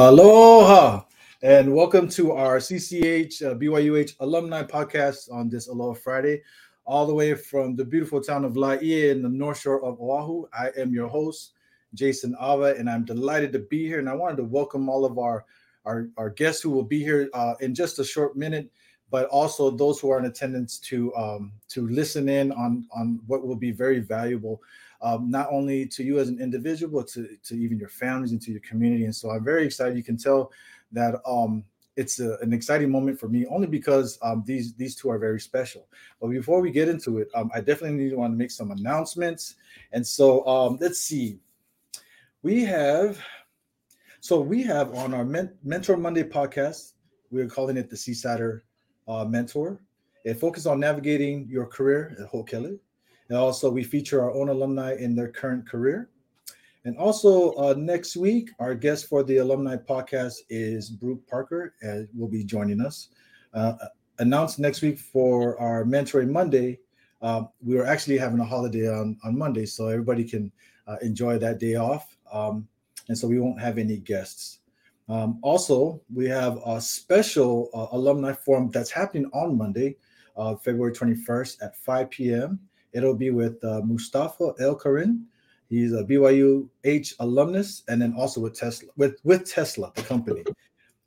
Aloha, and welcome to our CCH uh, BYUH alumni podcast on this Aloha Friday, all the way from the beautiful town of Laie in the North Shore of Oahu. I am your host, Jason Ava, and I'm delighted to be here. And I wanted to welcome all of our our, our guests who will be here uh, in just a short minute, but also those who are in attendance to um, to listen in on on what will be very valuable um, not only to you as an individual, but to, to even your families and to your community. And so I'm very excited. You can tell that um, it's a, an exciting moment for me only because um, these these two are very special. But before we get into it, um, I definitely need to want to make some announcements. And so um, let's see, we have so we have on our Men- Mentor Monday podcast, we're calling it the Seasider uh, Mentor. It focuses on navigating your career at Ho'okele and also, we feature our own alumni in their current career. And also, uh, next week, our guest for the alumni podcast is Brooke Parker, and will be joining us. Uh, announced next week for our Mentoring Monday. Uh, we are actually having a holiday on, on Monday, so everybody can uh, enjoy that day off. Um, and so we won't have any guests. Um, also, we have a special uh, alumni forum that's happening on Monday, uh, February 21st at 5 p.m. It'll be with uh, Mustafa El Karin. He's a BYU H alumnus, and then also with Tesla, with with Tesla, the company.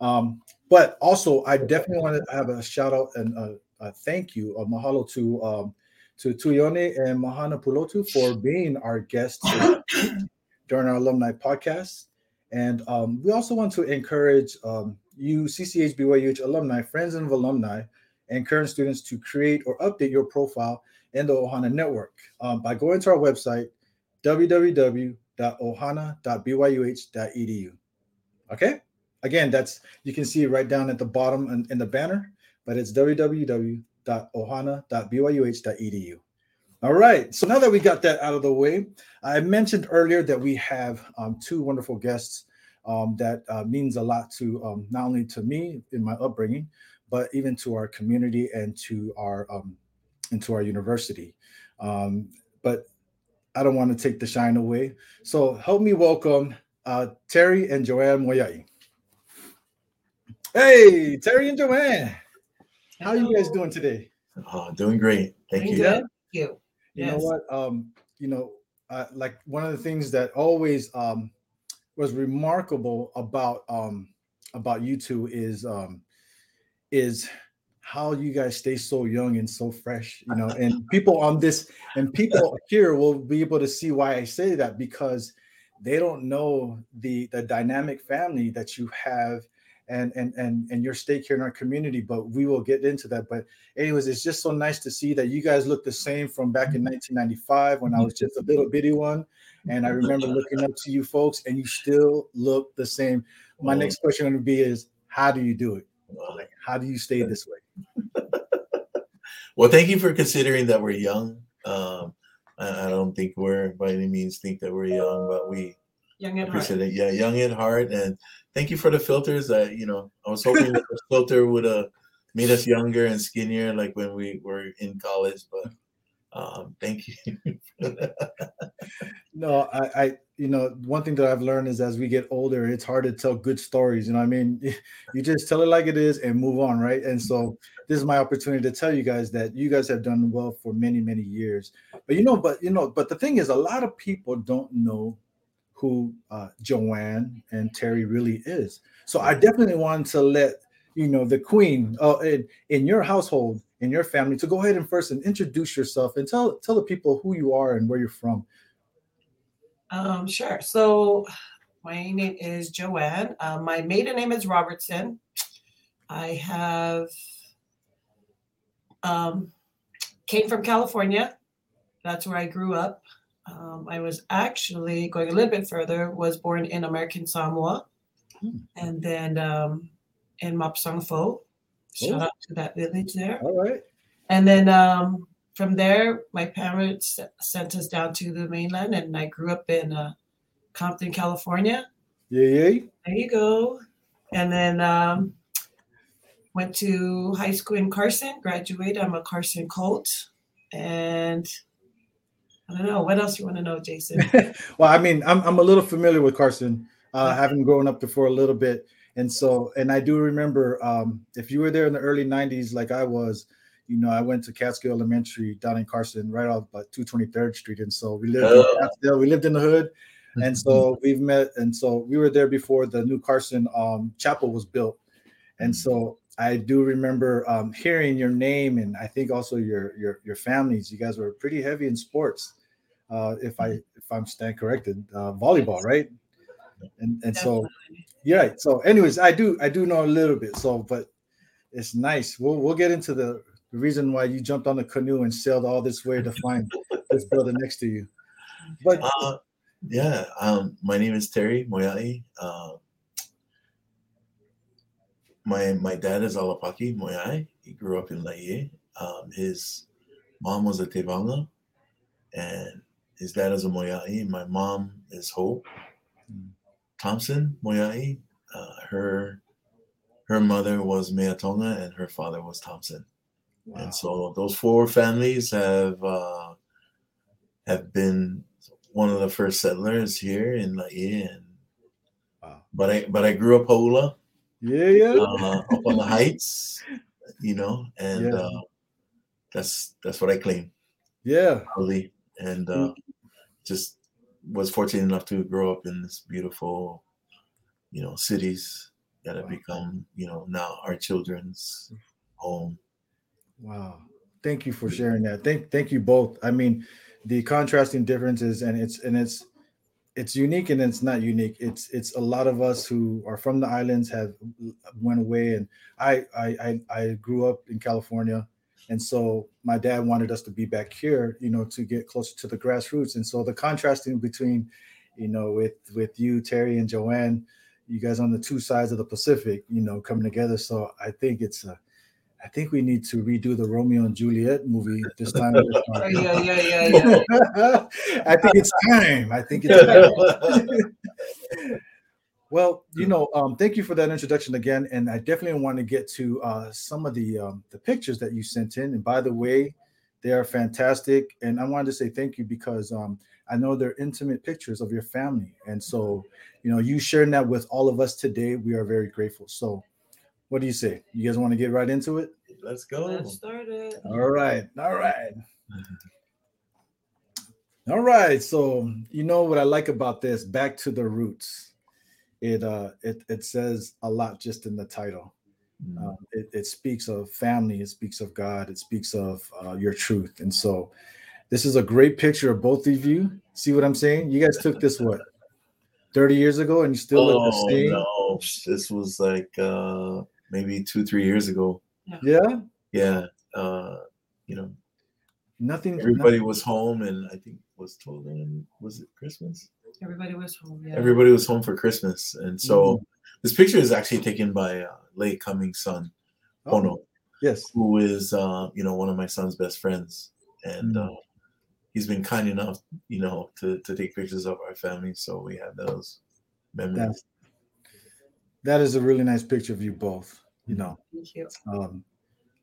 Um, but also, I definitely want to have a shout out and a, a thank you, a mahalo to um, to Tuyone and Mahana Pulotu for being our guests during our alumni podcast. And um, we also want to encourage um, you, CCH BYUH alumni, friends and alumni, and current students to create or update your profile in the Ohana network um, by going to our website, www.ohana.byuh.edu. Okay. Again, that's you can see right down at the bottom in, in the banner, but it's www.ohana.byuh.edu. All right. So now that we got that out of the way, I mentioned earlier that we have um, two wonderful guests um, that uh, means a lot to um, not only to me in my upbringing, but even to our community and to our um, into our university. Um, but I don't want to take the shine away. So help me welcome uh, Terry and Joanne Moea'i. Hey, Terry and Joanne. How are you guys doing today? Oh, doing great. Thank you. Thank you. You yes. know what? Um, you know, uh, like one of the things that always um, was remarkable about um, about you two is um, is how you guys stay so young and so fresh, you know, and people on this and people here will be able to see why I say that because they don't know the the dynamic family that you have and and and and your stake here in our community but we will get into that. But anyways it's just so nice to see that you guys look the same from back in mm-hmm. 1995 when i was just a little bitty one and i remember looking up to you folks and you still look the same. My oh. next question going to be is how do you do it? Like how do you stay this way well, thank you for considering that we're young. Um, I, I, don't think we're by any means think that we're young, but we young at heart. It. Yeah, young at heart. And thank you for the filters. I, you know, I was hoping that the filter would have made us younger and skinnier, like when we were in college. But um, thank you. no, I, I, you know, one thing that I've learned is as we get older, it's hard to tell good stories. You know, I mean, you just tell it like it is and move on, right? And so this is my opportunity to tell you guys that you guys have done well for many, many years. But you know, but you know, but the thing is, a lot of people don't know who uh, Joanne and Terry really is. So I definitely wanted to let you know the queen uh, in, in your household in your family to go ahead and first and introduce yourself and tell tell the people who you are and where you're from. Um, sure. So my name is Joanne. Uh, my maiden name is Robertson. I have um, came from California. That's where I grew up. Um, I was actually going a little bit further. Was born in American Samoa, hmm. and then um, in Mapsangfo, Shout oh. out to that village there. All right. And then um, from there, my parents sent us down to the mainland, and I grew up in uh, Compton, California. Yeah, yeah. There you go. And then um, went to high school in Carson, graduated. I'm a Carson Colt. And I don't know. What else you want to know, Jason? well, I mean, I'm, I'm a little familiar with Carson. uh, having grown up there for a little bit. And so, and I do remember um, if you were there in the early 90s, like I was, you know, I went to Catskill Elementary down in Carson, right off about 223rd Street. And so we lived in Catskill, we lived in the hood. And so we've met, and so we were there before the new Carson um, chapel was built. And so I do remember um, hearing your name, and I think also your your your families. You guys were pretty heavy in sports, uh, if I if I'm stand corrected, uh, volleyball, right? And and so yeah. So, anyways, I do I do know a little bit. So, but it's nice. We'll we'll get into the, the reason why you jumped on the canoe and sailed all this way to find this brother next to you. But uh, yeah, um, my name is Terry Moea'i. Uh, my my dad is Alapaki Moea'i. He grew up in Laie. Um, his mom was a Tevanga, and his dad is a Moea'i. My mom is Hope Thompson Moea'i. Uh, her her mother was Meatonga, and her father was Thompson. Wow. And so those four families have uh, have been one of the first settlers here in Laie. And, wow. But I but I grew up Hula yeah, yeah. Uh, up on the heights, you know, and yeah. uh, that's that's what I claim. Yeah, early and uh, just was fortunate enough to grow up in this beautiful, you know, cities that have wow. become, you know, now our children's home. Wow. Thank you for sharing that. Thank thank you both. I mean, the contrasting differences and it's and it's it's unique and it's not unique. It's it's a lot of us who are from the islands have went away, and I I I, grew up in California, and so my dad wanted us to be back here, you know, to get closer to the grassroots. And so the contrasting between, you know, with with you Terry and Joanne, you guys on the two sides of the Pacific, you know, coming together. So I think it's a I think we need to redo the Romeo and Juliet movie this time. oh, yeah, yeah, yeah, yeah. I think it's time. I think it's time. well, you know, um, thank you for that introduction again, and I definitely want to get to uh, some of the um, the pictures that you sent in. And by the way, they are fantastic, and I wanted to say thank you because um, I know they're intimate pictures of your family, and so you know, you sharing that with all of us today, we are very grateful. So what do you say? You guys want to get right into it? Let's go. Let's start it. All right. All right. All right. So you know what I like about this? Back to the roots. It uh it it says a lot just in the title. Mm-hmm. Um, it, it, speaks of family. It speaks of God. It speaks of uh, your truth. And so, this is a great picture of both of you. See what I'm saying? You guys took this what 30 years ago, and you still oh, look the oh, same. No, this was like uh maybe two, three years ago. Yeah. Yeah. Uh, you know, nothing. Everybody nothing. was home, and I think was told them was it Christmas? Everybody was home. Yeah. Everybody was home for Christmas, and so mm-hmm. this picture is actually taken by uh, late coming son, oh, Ono. Yes. Who is uh, you know one of my son's best friends, and mm-hmm. uh, he's been kind enough, you know, to to take pictures of our family, so we have those memories. That's, that is a really nice picture of you both. You know. Thank you. Um,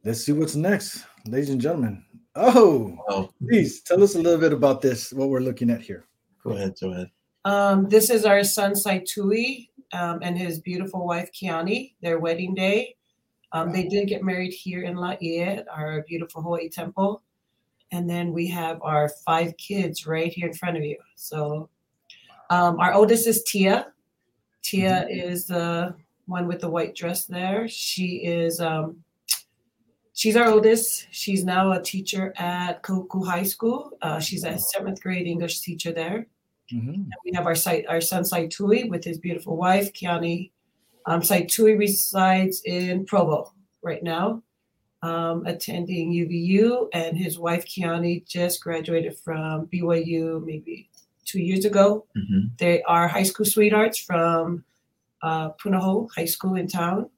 let's see what's next, ladies and gentlemen. Oh, oh, please tell us a little bit about this. What we're looking at here. Go ahead. Go ahead. Um, this is our son Saitui um, and his beautiful wife Kiani. Their wedding day. Um, wow. They did get married here in Laie, our beautiful Hawaii temple. And then we have our five kids right here in front of you. So um, our oldest is Tia. Tia mm-hmm. is the one with the white dress there. She is um, she's our oldest. She's now a teacher at Kahuku High School. Uh, she's a seventh grade English teacher there. Mm-hmm. we have our site, our son Saitui with his beautiful wife Kiani. Um, Saitui resides in Provo right now, um, attending UVU, and his wife Kiani just graduated from BYU maybe two years ago. Mm-hmm. They are high school sweethearts from uh, Punahou High School in town.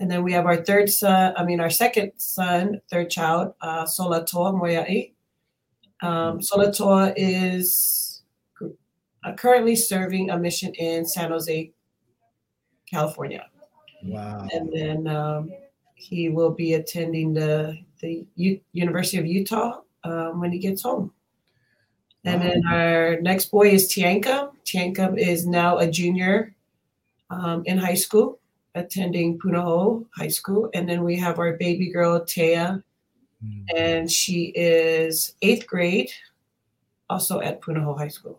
And then we have our third son, I mean, our second son, third child, uh, Solatoa Moea'i. Um, Solatoa is uh, currently serving a mission in San Jose, California. Wow. And then um, he will be attending the, the U- University of Utah um, when he gets home. And wow. then our next boy is Tianka. Tianka is now a junior um, in high school, attending Punahou High School. And then we have our baby girl, Taya, mm. and she is eighth grade, also at Punahou High School.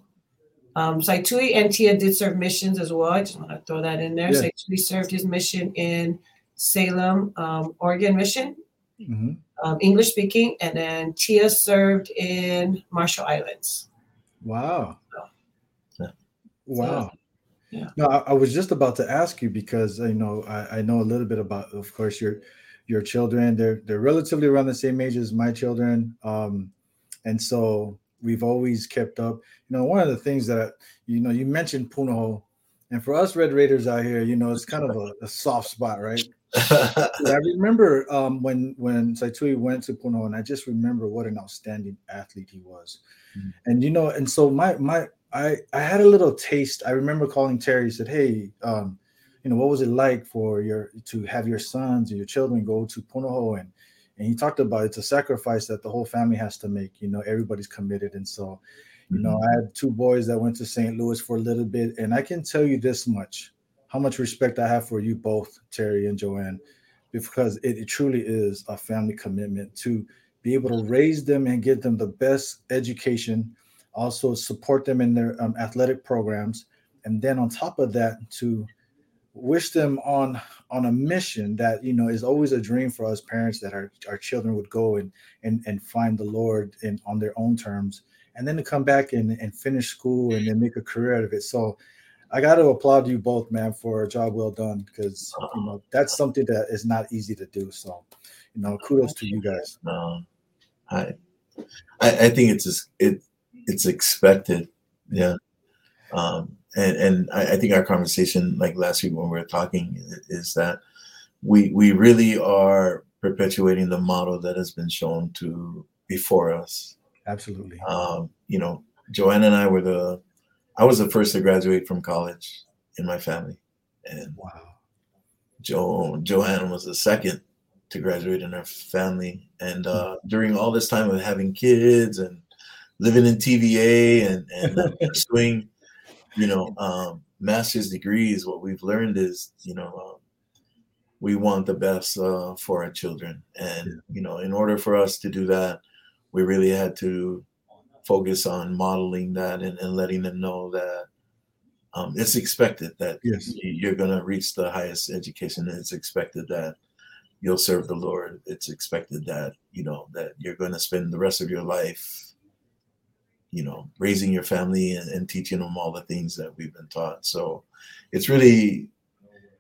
Um, Saitui and Tia did serve missions as well. I just want to throw that in there. Yeah. Saitui served his mission in Salem, um, Oregon Mission, mm-hmm. um, English speaking, and then Tia served in Marshall Islands. Wow. So, wow. So, yeah. No, I, I, was just about to ask you because you know I, I know a little bit about, of course, your your children. They're they're relatively around the same age as my children, um, and so we've always kept up. You know, one of the things that you know you mentioned Punahou, and for us Red Raiders out here, you know, it's kind of a, a soft spot, right? I remember um, when when Saitui went to Punahou, and I just remember what an outstanding athlete he was. Mm-hmm. And you know, and so my my I I had a little taste. I remember calling Terry. Said, "Hey, um, you know, what was it like for your to have your sons or your children go to Punahou and and he talked about it's a sacrifice that the whole family has to make. You know, everybody's committed, and so you know, mm-hmm. I had two boys that went to St. Louis for a little bit, and I can tell you this much: how much respect I have for you both, Terry and Joanne, because it, it truly is a family commitment to be able to raise them and give them the best education, also support them in their um, athletic programs, and then on top of that, to wish them on on a mission that you know is always a dream for us parents that our, our children would go and and and find the lord in on their own terms and then to come back and, and finish school and then make a career out of it. So i got to applaud you both man for a job well done because you know that's something that is not easy to do. So you know kudos to you guys. I, I i think it's just it it's expected. Yeah. Um and and I, I, think our conversation like last week when we were talking is that we we really are perpetuating the model that has been shown to before us. Absolutely. Um, you know joanna and i were the i was the first to graduate from college in my family. And wow. Jo joanna was the second to graduate in our family. And uh, during all this time of having kids and living in tva and, and uh, pursuing you know, um, master's degrees, what we've learned is, you know, um, we want the best uh, for our children. And, you know, in order for us to do that, we really had to focus on modeling that and, and letting them know that um, it's expected that yes. you're going to reach the highest education. It's expected that you'll serve the Lord. It's expected that, you know, that you're going to spend the rest of your life you know raising your family and, and, teaching them all the things that we've been taught. So it's really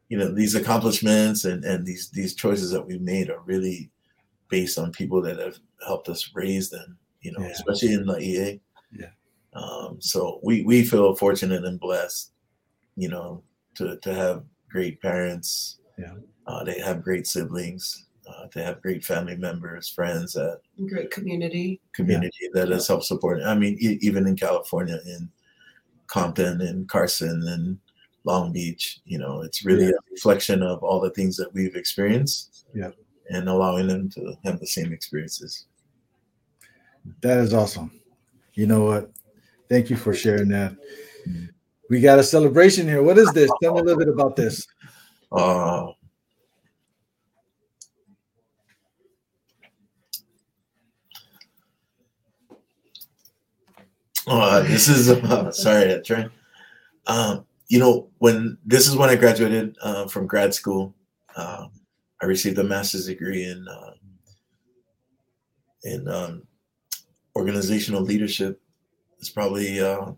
you know these accomplishments and and these these choices that we've made are really based on people that have helped us raise them you know yeah. especially in the ea yeah. Um, so we we feel fortunate and blessed you know to to have great parents. Yeah. Uh, they have great siblings uh, to have great family members, friends, that great community, community yeah. that has helped support. I mean, e- even in California, in Compton and Carson and Long Beach, you know, it's really yeah. a reflection of all the things that we've experienced. Yeah. And allowing them to have the same experiences. That is awesome. You know what? Thank you for sharing that. Mm-hmm. We got a celebration here. What is this? Tell me a little bit about this. Uh, Uh, this is uh, sorry, Trent. Um, you know, when this is when I graduated uh, from grad school, um, I received a master's degree in uh, in um, organizational leadership. It's probably uh,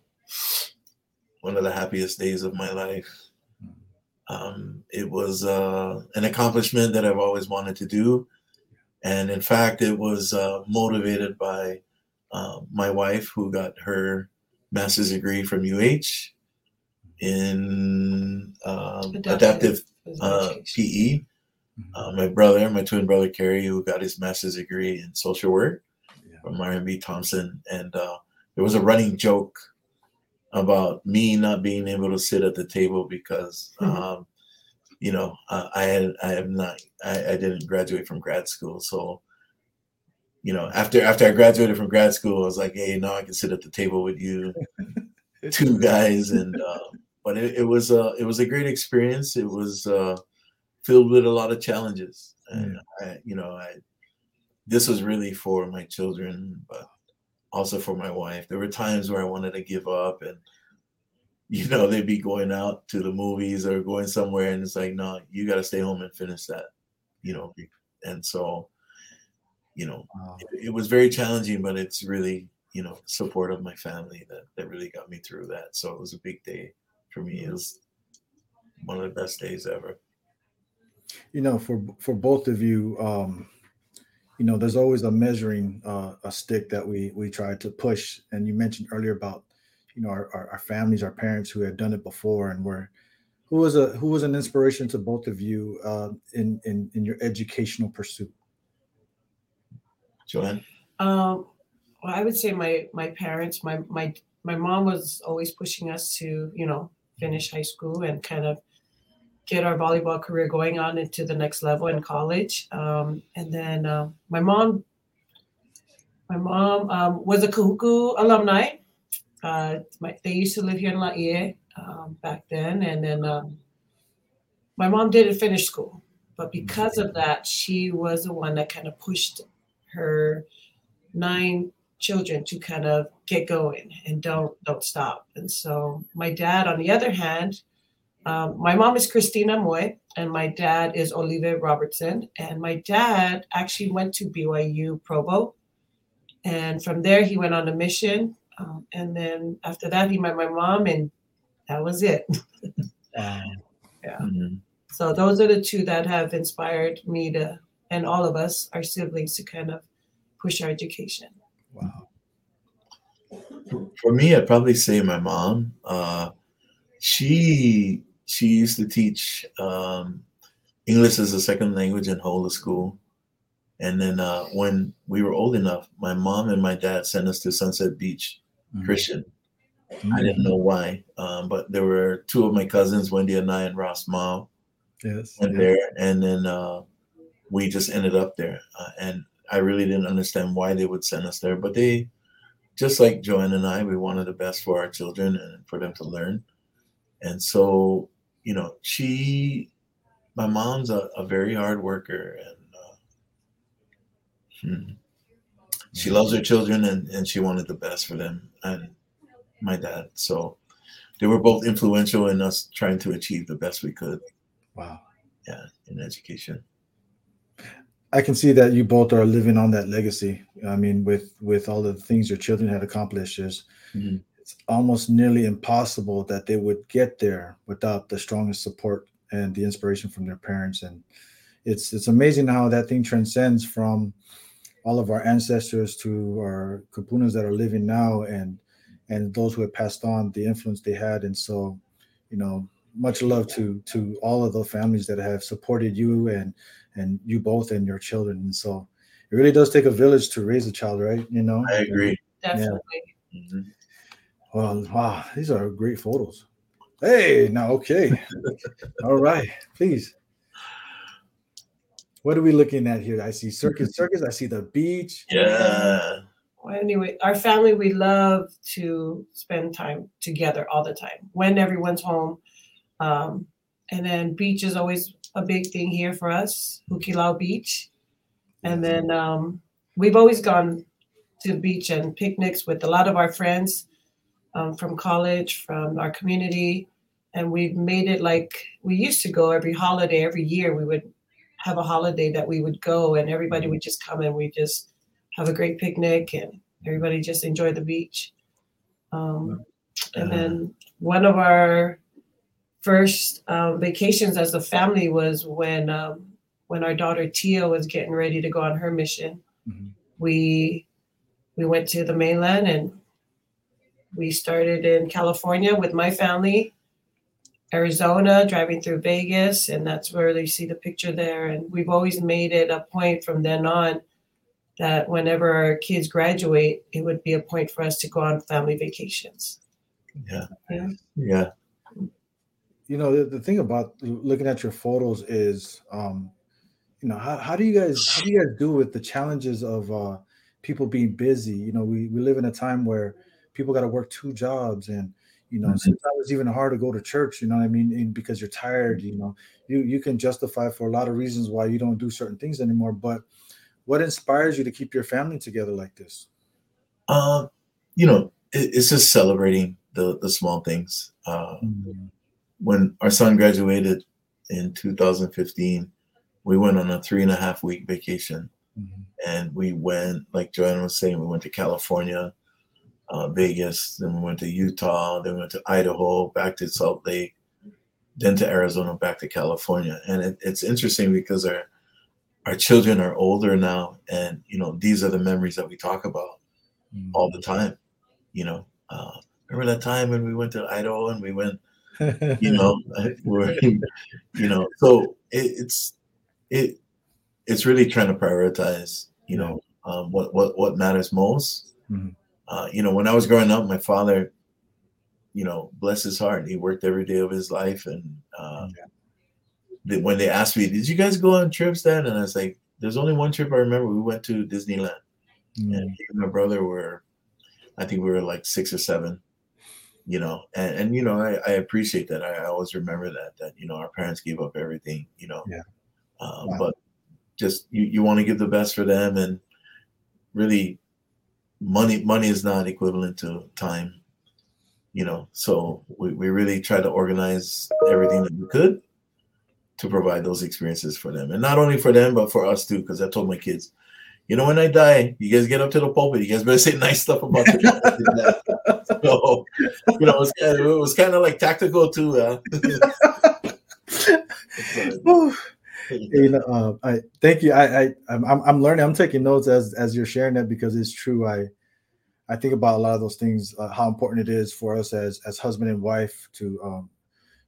one of the happiest days of my life. Um, it was uh, an accomplishment that I've always wanted to do, and in fact, it was motivated by uh, my wife, who got her master's degree from UH in um, adaptive, adaptive uh, PE. Mm-hmm. Uh, my brother, my twin brother Kerry, who got his master's degree in social work yeah. from Myron B. Thompson, and uh, there was a running joke about me not being able to sit at the table because, mm-hmm. um, you know, uh, I had I have not I, I, didn't graduate from grad school, so you know, after after I graduated from grad school, I was like, hey, now I can sit at the table with you, two guys, and uh, but it, it was a it was a great experience. It was uh, filled with a lot of challenges, and I, you know, I this was really for my children, but also for my wife. There were times where I wanted to give up, and you know, they'd be going out to the movies or going somewhere, and it's like, no, you got to stay home and finish that, you know. And so, you know, wow. it, it was very challenging, but it's really you know support of my family that that really got me through that. So it was a big day for me. It was one of the best days ever. You know for for both of you um you know there's always a measuring uh, a stick that we we try to push. And you mentioned earlier about you know our, our, our families our parents who had done it before and were who was a who was an inspiration to both of you uh, in in in your educational pursuit joanne um well, I would say my my parents, my my my mom was always pushing us to, you know, finish high school and kind of get our volleyball career going on into the next level in college. Um, and then uh, my mom, my mom um, was a Kahuku alumni. Uh, my, they used to live here in Laie um, back then, and then um, my mom didn't finish school, but because of that, she was the one that kind of pushed her nine children to kind of get going and don't don't stop. And so my dad, on the other hand, um, my mom is Christina Moy and my dad is Olive Robertson. And my dad actually went to BYU Provo, and from there he went on a mission. Um, and then after that, he met my mom, and that was it. Yeah. Mm-hmm. So those are the two that have inspired me to, and all of us, our siblings, to kind of push our education. Wow. For me, I'd probably say my mom. Uh, she she used to teach um, English as a second language in Hola School. And then uh, when we were old enough, my mom and my dad sent us to Sunset Beach mm-hmm. Christian. Mm-hmm. I didn't know why, um, but there were two of my cousins, Wendy and I, and Ross Mao, yes, went yes. there, and then uh, we just ended up there. Uh, and I really didn't understand why they would send us there, but they, just like Joanne and I, we wanted the best for our children and for them to learn. And so, you know, she, my mom's a, a very hard worker and uh, hmm, she loves her children and, and she wanted the best for them and my dad. So they were both influential in us trying to achieve the best we could. Wow. Yeah, in education. I can see that you both are living on that legacy. I mean, with with all the things your children had accomplished, is mm-hmm. it's almost nearly impossible that they would get there without the strongest support and the inspiration from their parents. And it's it's amazing how that thing transcends from all of our ancestors to our kupunas that are living now and and those who have passed on the influence they had. And so, you know, much love to to all of the families that have supported you and and you both and your children. And so it really does take a village to raise a child, right? You know, I agree. Definitely. Yeah. Mm-hmm. Well, wow, these are great photos. Hey, now okay. All right, please. What are we looking at here? I see circus, circus. I see the beach. Yeah. Well, anyway, our family we love to spend time together all the time when everyone's home. Um, and then beach is always a big thing here for us, Hukilau Beach. And then um, we've always gone to beach and picnics with a lot of our friends um, from college, from our community. And we've made it like we used to go every holiday, every year. We would have a holiday that we would go, and everybody would just come and we just have a great picnic, and everybody just enjoy the beach. Um, and then one of our first uh, vacations as a family was when um, when our daughter Tia was getting ready to go on her mission. Mm-hmm. We we went to the mainland and we started in California with my family, Arizona, driving through Vegas, and that's where they see the picture there. And we've always made it a point from then on that whenever our kids graduate, it would be a point for us to go on family vacations. Yeah. Yeah. yeah you know the, the thing about looking at your photos is um you know how, how do you guys how do you guys do with the challenges of uh people being busy you know we, we live in a time where people got to work two jobs and You know, mm-hmm. sometimes it's even hard to go to church. You know, what I mean, because you're tired. You know, you you can justify for a lot of reasons why you don't do certain things anymore. But what inspires you to keep your family together like this? Uh, you know, it, it's just celebrating the the small things. Uh, mm-hmm. When our son graduated in 2015, we went on a three and a half week vacation, mm-hmm. and we went, like Joanna was saying, we went to California, uh, Vegas, then we went to Utah, then we went to Idaho, back to Salt Lake, then to Arizona, back to California, and it, it's interesting because our our children are older now, and you know these are the memories that we talk about mm-hmm. all the time. You know, uh, remember that time when we went to Idaho and we went, you know, we're, you know, so it, it's it it's really trying to prioritize, you know, um, what what what matters most. Mm-hmm. Uh, you know, when I was growing up, my father, you know, bless his heart, he worked every day of his life, and uh, yeah. when they asked me, "Did you guys go on trips then?" and I was like, "There's only one trip I remember. We went to Disneyland, mm-hmm. and my brother were, I think we were like six or seven, you know and, and you know I, I appreciate that I, I, always remember that that you know our parents gave up everything you know yeah um, wow. but just you, you want to give the best for them and really money money is not equivalent to time you know so we, we really try to organize everything that we could to provide those experiences for them and not only for them but for us too because i told my kids you know, when I die, you guys get up to the pulpit. You guys better say nice stuff about me. so, you know, it was, kind of, it was kind of like tactical too. Uh. you know, uh, I thank you. I, I I'm I'm learning. I'm taking notes as as you're sharing that because it's true. I I think about a lot of those things. Uh, how important it is for us as as husband and wife to um,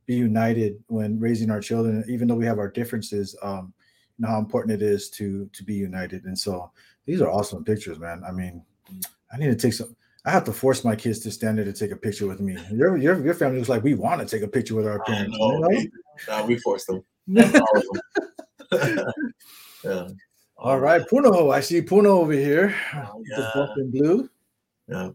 be united when raising our children, even though we have our differences. Um, know how important it is to to be united. And so these are awesome pictures, man. I mean, I need to take some. I have to force my kids to stand there to take a picture with me. Your your, your family looks like we want to take a picture with our parents. Know, you know? we, nah, we force them. yeah. All right, Puno. I see Puno over here. Oh, yeah. The in blue. Yeah.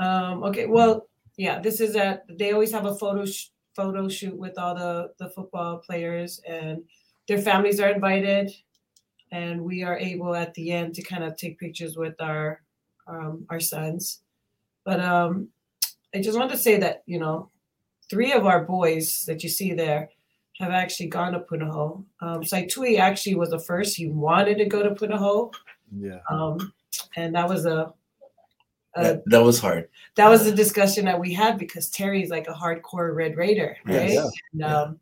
Um, okay. Well, yeah. This is at. They always have a photo sh- photo shoot with all the the football players, and their families are invited, and we are able at the end to kind of take pictures with our um, our sons. But um, I just want to say that you know, three of our boys that you see there have actually gone to Punahou. Um, Saitui actually was the first. He wanted to go to Punahou. Yeah. Um, and that was a, a that, that, was hard. That was the discussion that we had because Terry's like a hardcore Red Raider, right? Yeah. And, um,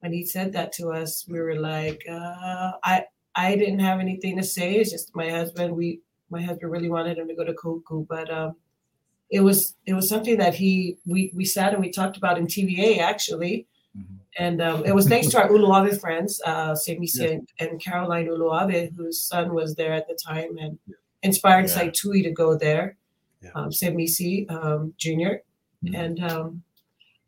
when he said that to us, we were like, uh, I I didn't have anything to say. It's just my husband. We my husband really wanted him to go to Kahuku, but um, it was it was something that he we we sat and we talked about in TVA actually. Mm-hmm. And um, it was thanks to our Uluave friends, uh, Semisi yeah. and, Caroline Uluave, whose son was there at the time and yeah. inspired yeah. Saitui to go there, yeah. um, Semisi um, junior mm-hmm. And um,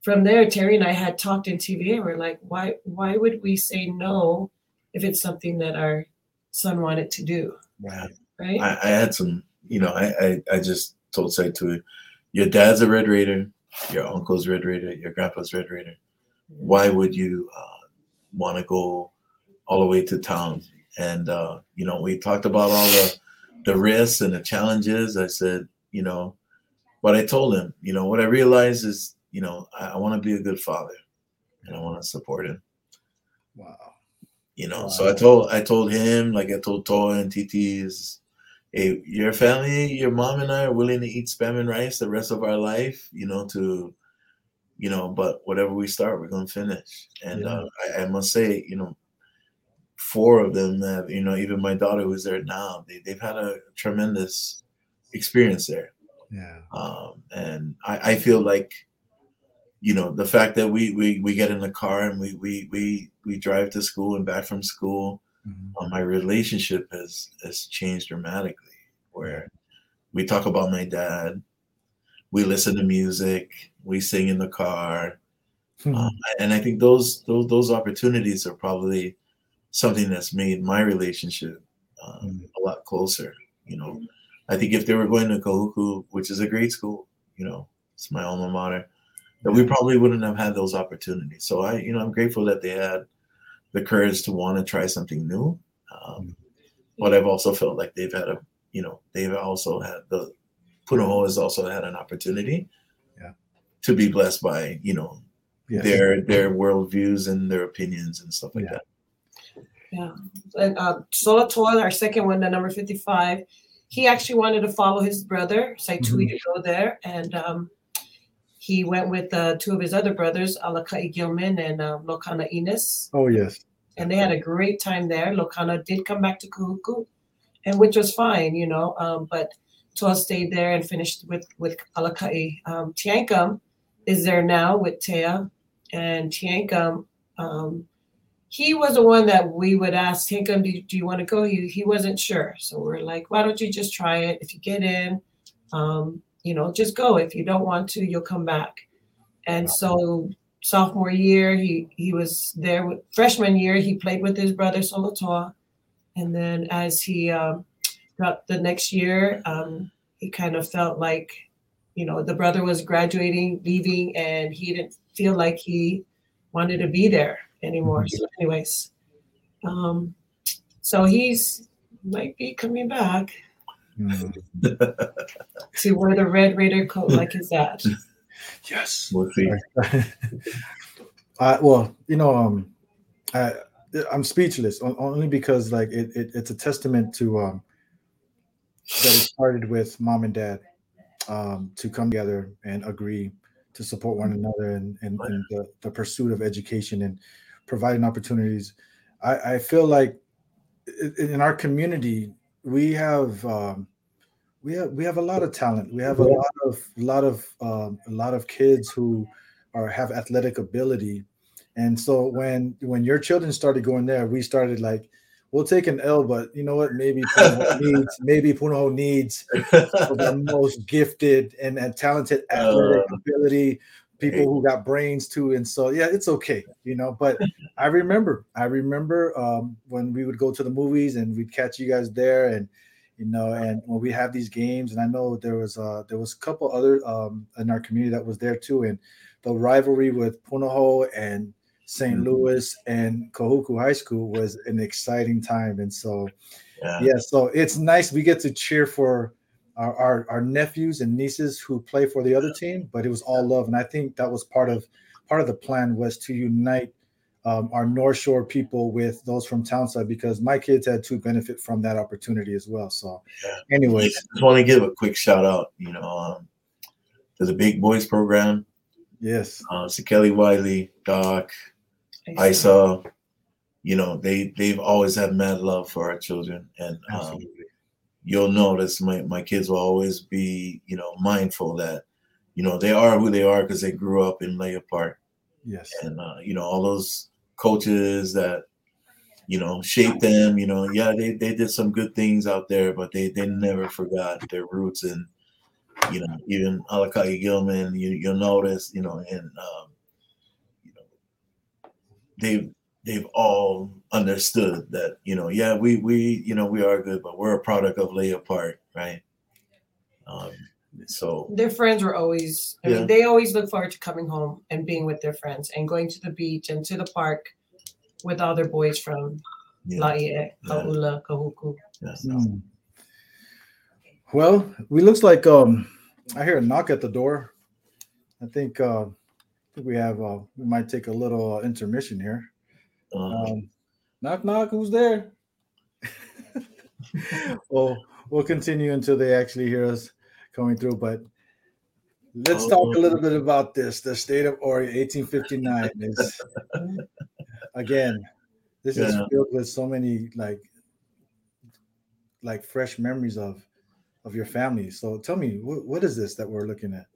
from there, Terry and I had talked in TVA. And we're like, why why would we say no if it's something that our son wanted to do? Right. Right. I, I had some, you know, I, I, I just told Saitui, your dad's a Red Raider, your uncle's Red Raider, your grandpa's Red Raider. Why would you uh, want to go all the way to town? And uh, you know, we talked about all the the risks and the challenges. I said, you know, but I told him, you know, what I realized is you know, I, I want to be a good father and I want to support him. Wow. You know, wow. so I told I told him, like I told Toa and TT is hey, your family, your mom and I are willing to eat spam and rice the rest of our life, you know, to you know, but whatever we start, we're gonna finish. And yeah. uh, I, I, must say, you know, four of them have, you know, even my daughter who's there now, they, they've had a tremendous experience there. Yeah. Um, and I, I feel like you know the fact that we we we get in the car and we we we we drive to school and back from school mm-hmm. uh, my relationship has has changed dramatically where we talk about my dad we listen to music we sing in the car mm-hmm. um, and i think those those those opportunities are probably something that's made my relationship um, mm-hmm. a lot closer you know i think if they were going to kahuku which is a great school you know it's my alma mater, that we probably wouldn't have had those opportunities. So I, you know, I'm grateful that they had the courage to want to try something new. Um, but I've also felt like they've had a, you know, they've also had the Punahou has also had an opportunity, Yeah. to be blessed by you know Yes. their their worldviews and their opinions and stuff like Yeah. that. Yeah. And uh, Sola Toil, our second one, the number 55, he actually wanted to follow his brother, Saitui, to go there. And um, he went with uh, two of his other brothers, Alakai Gilman and uh, Lokana Ines. Oh yes. And they had a great time there. Lokana did come back to Kahuku, and which was fine, you know. Um, but Toa stayed there and finished with, with Alakai. Um, Tiankam is there now with Tea. And Tiankam, um, he was the one that we would ask Tinkum, do, do you want to go? He, he wasn't sure. So we're like, why don't you just try it? If you get in, um, you know, just go. If you don't want to, you'll come back. And so sophomore year, he, he was there with freshman year, he played with his brother Solotoa. And then as he um, got the next year, um, he kind of felt like, you know, the brother was graduating, leaving, and he didn't feel like he wanted to be there anymore. So, anyways, um, so he's might be coming back Mm. to wear the red Raider coat like his dad. Yes. We'll see. I well, you know, um, I I'm speechless only because like it, it it's a testament to um that it started with mom and dad um to come together and agree to support one another and and, and the, the pursuit of education and providing opportunities. I, I feel like in our community we have um we have we have a lot of talent. We have a lot of a lot of um, a lot of kids who are have athletic ability, and so when when your children started going there, we started like we'll take an L, but you know what? Maybe Punahou needs maybe Punahou needs the most gifted and, and talented athletic Uh, ability people who got brains too and so yeah it's okay you know but i remember i remember um, when we would go to the movies and we'd catch you guys there and you know and when we have these games and i know there was uh there was a couple other um in our community that was there too and the rivalry with Punahou and St. Mhm. Louis and Kahuku High School was an exciting time and so yeah. yeah so it's nice we get to cheer for our, our, our nephews and nieces who play for the other team but it was all love. And i think that was part of part of the plan was to unite um, our north shore people with those from townside because my kids had to benefit from that opportunity as well. So Yeah. anyways. Just want to give a quick shout out, you know, um, to the Big Boys program, yes. Uh, to Kelly Wiley, Doc, Isa. You know, they they've always had mad love for our children, and um, absolutely you'll notice my my kids will always be, you know, mindful that, you know, they are who they are because they grew up in Laie Park, yes and uh, you know, all those coaches that you know shaped them. You know, yeah, they they did some good things out there, but they they never forgot their roots and you know even Alakai Gilman. You you'll notice, you know, and um, you know they've they've all understood that you know yeah we we you know we are good, but we're a product of Laie Park, right? Um, so Their friends were always, I Yeah. mean, they always look forward to coming home and being with their friends and going to the beach and to the park with all their boys from yeah, Laie, Yeah. Kaula, Kahuku. yeah. Mm. well we looks like um i hear a knock at the door i think uh I think we have uh we might take a little uh, intermission here Um, Um, knock knock, who's there? well, we'll continue until they actually hear us coming through. But let's talk a little bit about this. The state of Ori, 1859 is again. This is Yeah. filled with so many like like fresh memories of of your family. So tell me, what, what is this that we're looking at?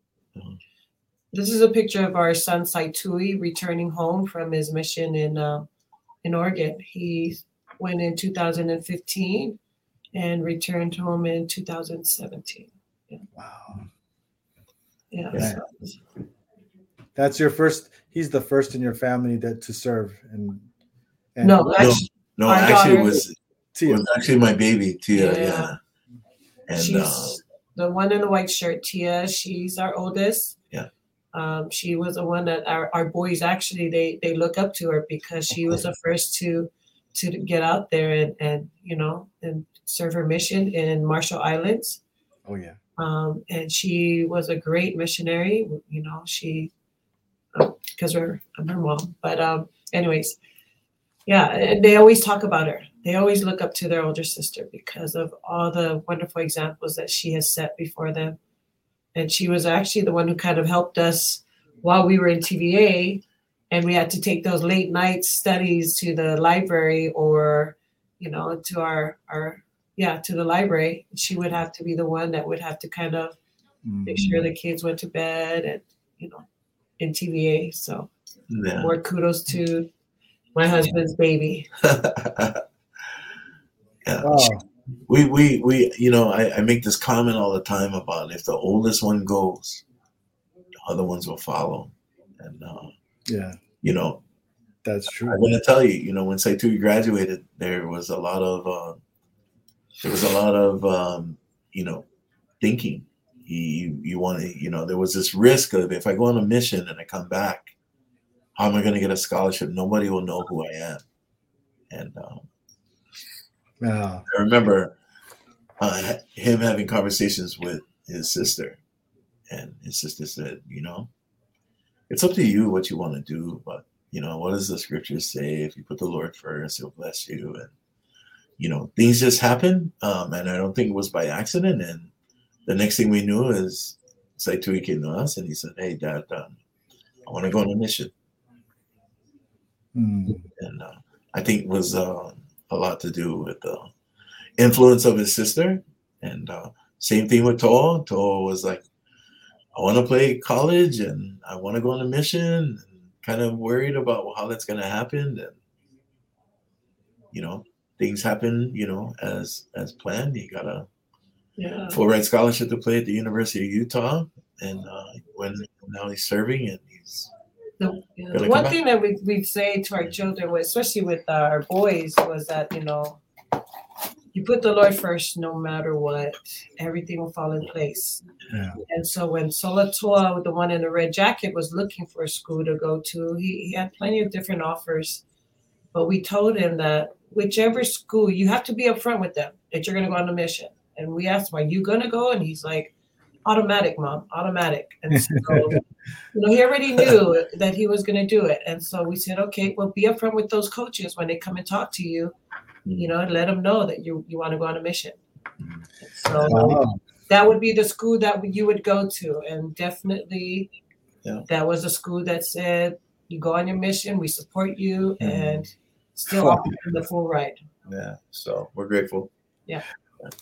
This is a picture of our son Saitui returning home from his mission in uh, in Oregon. He went in 2015 and returned home in 2017. Wow, Yeah. Yeah. so- that's your first. He's the first in your family that to serve, and, and no, No, actually, no, Our actually, it was Tia. was actually my baby Tia. Yeah. Yeah, and she's uh, the one in the white shirt, Tia. She's our oldest. Um, she was the one that our, our boys actually they they look up to her because she was the first to to get out there and and you know and serve her mission in Marshall Islands. Oh yeah. Um, and she was a great missionary. You know, she because we're I'm her mom. But um, anyways, yeah, and they always talk about her. They always look up to their older sister because of all the wonderful examples that she has set before them. And she was actually the one who kind of helped us while we were in TVA and we had to take those late night studies to the library or you know to our our yeah to the library she would have to be the one that would have to kind of mm-hmm. make sure the kids went to bed and you know in TVA so yeah. more kudos to my husband's baby yeah oh. We we we you know I, I make this comment all the time about if the oldest one goes the other ones will follow. And uh, yeah. you know that's true. I'm going to tell you you know when Saitui graduated there was a lot of uh, there was a lot of um, you know thinking. You you want to you know there was this risk of if i go on a mission and i come back how am i going to get a scholarship? Nobody will know who i am. And um, i remember uh, him having conversations with his sister. And his sister said you know it's up to you what you want to do but you know what does the scriptures say? If you put the lord first he'll bless you. And you know things just happen um, and i don't think it was by accident. And the next thing we knew is Saitui came to us and he said hey dad um, i want to go on a mission. Mm. and uh, i think it was uh, a lot to do with the influence of his sister and uh, same thing with Toa. Toa was like I want to play college and I want to go on a mission and kind of worried about how that's going to happen. And, you know, things happen, you know, as, as planned. He got a yeah. full ride scholarship to play at the University of Utah. And uh, when now he's serving and he's the, one thing that we, we'd say to our children, especially with our boys, was that, you know, you put the Lord first no matter what, everything will fall in place. Yeah. And so when Solatoa, the one in the red jacket, was looking for a school to go to, he, he had plenty of different offers. But we told him that whichever school, you have to be upfront with them that you're going to go on a mission. And we asked him, Are you going to go? And he's like, Automatic, mom, automatic. And so, you know, he already knew that he was going to do it. And so we said, Okay, well, be upfront with those coaches when they come and talk to you you know, let them know that you you want to go on a mission. So wow. that would be the school that you would go to, and definitely, yeah. that was a school that said you go on your mission, we support you, mm. and still offer the full ride. Yeah, so we're grateful. Yeah.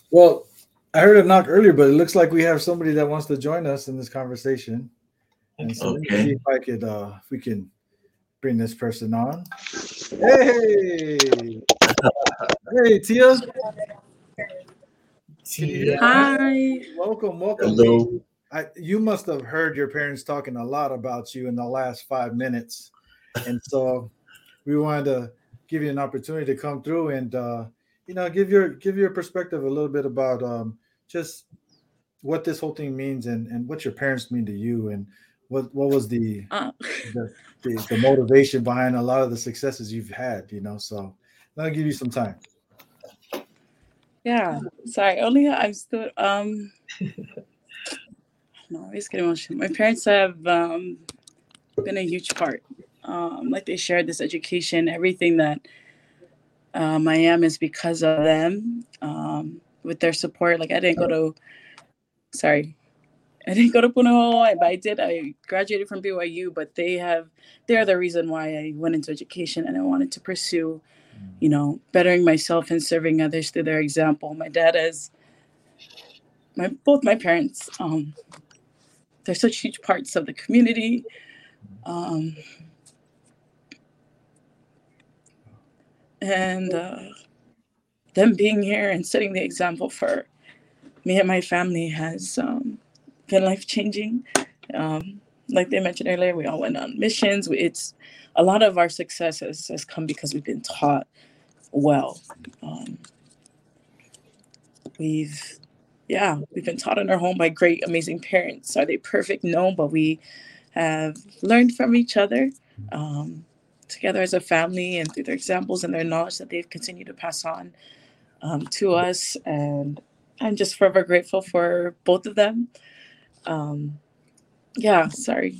Well, I heard a knock earlier, but it looks like we have somebody that wants to join us in this conversation. And so okay. see if I could, uh, if we can bring this person on. Hey, hey, Tia. Tia. Hi. Welcome, welcome. Hello. I, you must have heard your parents talking a lot about you in the last five minutes, and so we wanted to give you an opportunity to come through and uh, you know give your give your perspective a little bit about um, just what this whole thing means and and what your parents mean to you and what what was the, uh. the, the, the motivation behind a lot of the successes you've had you know? So i'll give you some time. Yeah. Sorry only i'm still um no i always get emotional. My parents have um been a huge part. Um like they shared this education everything that um i am is because of them. Um with their support like i didn't go to sorry I didn't go to Punahou, but I did. I graduated from BYU, but they have they're the reason why I went into education and I wanted to pursue, you know, bettering myself and serving others through their example. My dad is my both my parents. Um, they're such huge parts of the community. Um, and uh, them being here and setting the example for me and my family has um, been life changing. Um, like they mentioned earlier, we all went on missions. It's a lot of our success has, has come because we've been taught well. Um, we've, yeah, we've been taught in our home by great, amazing parents. Are they perfect? No, but we have learned from each other um, together as a family and through their examples and their knowledge that they've continued to pass on um, to us. And I'm just forever grateful for both of them. Um, yeah, sorry.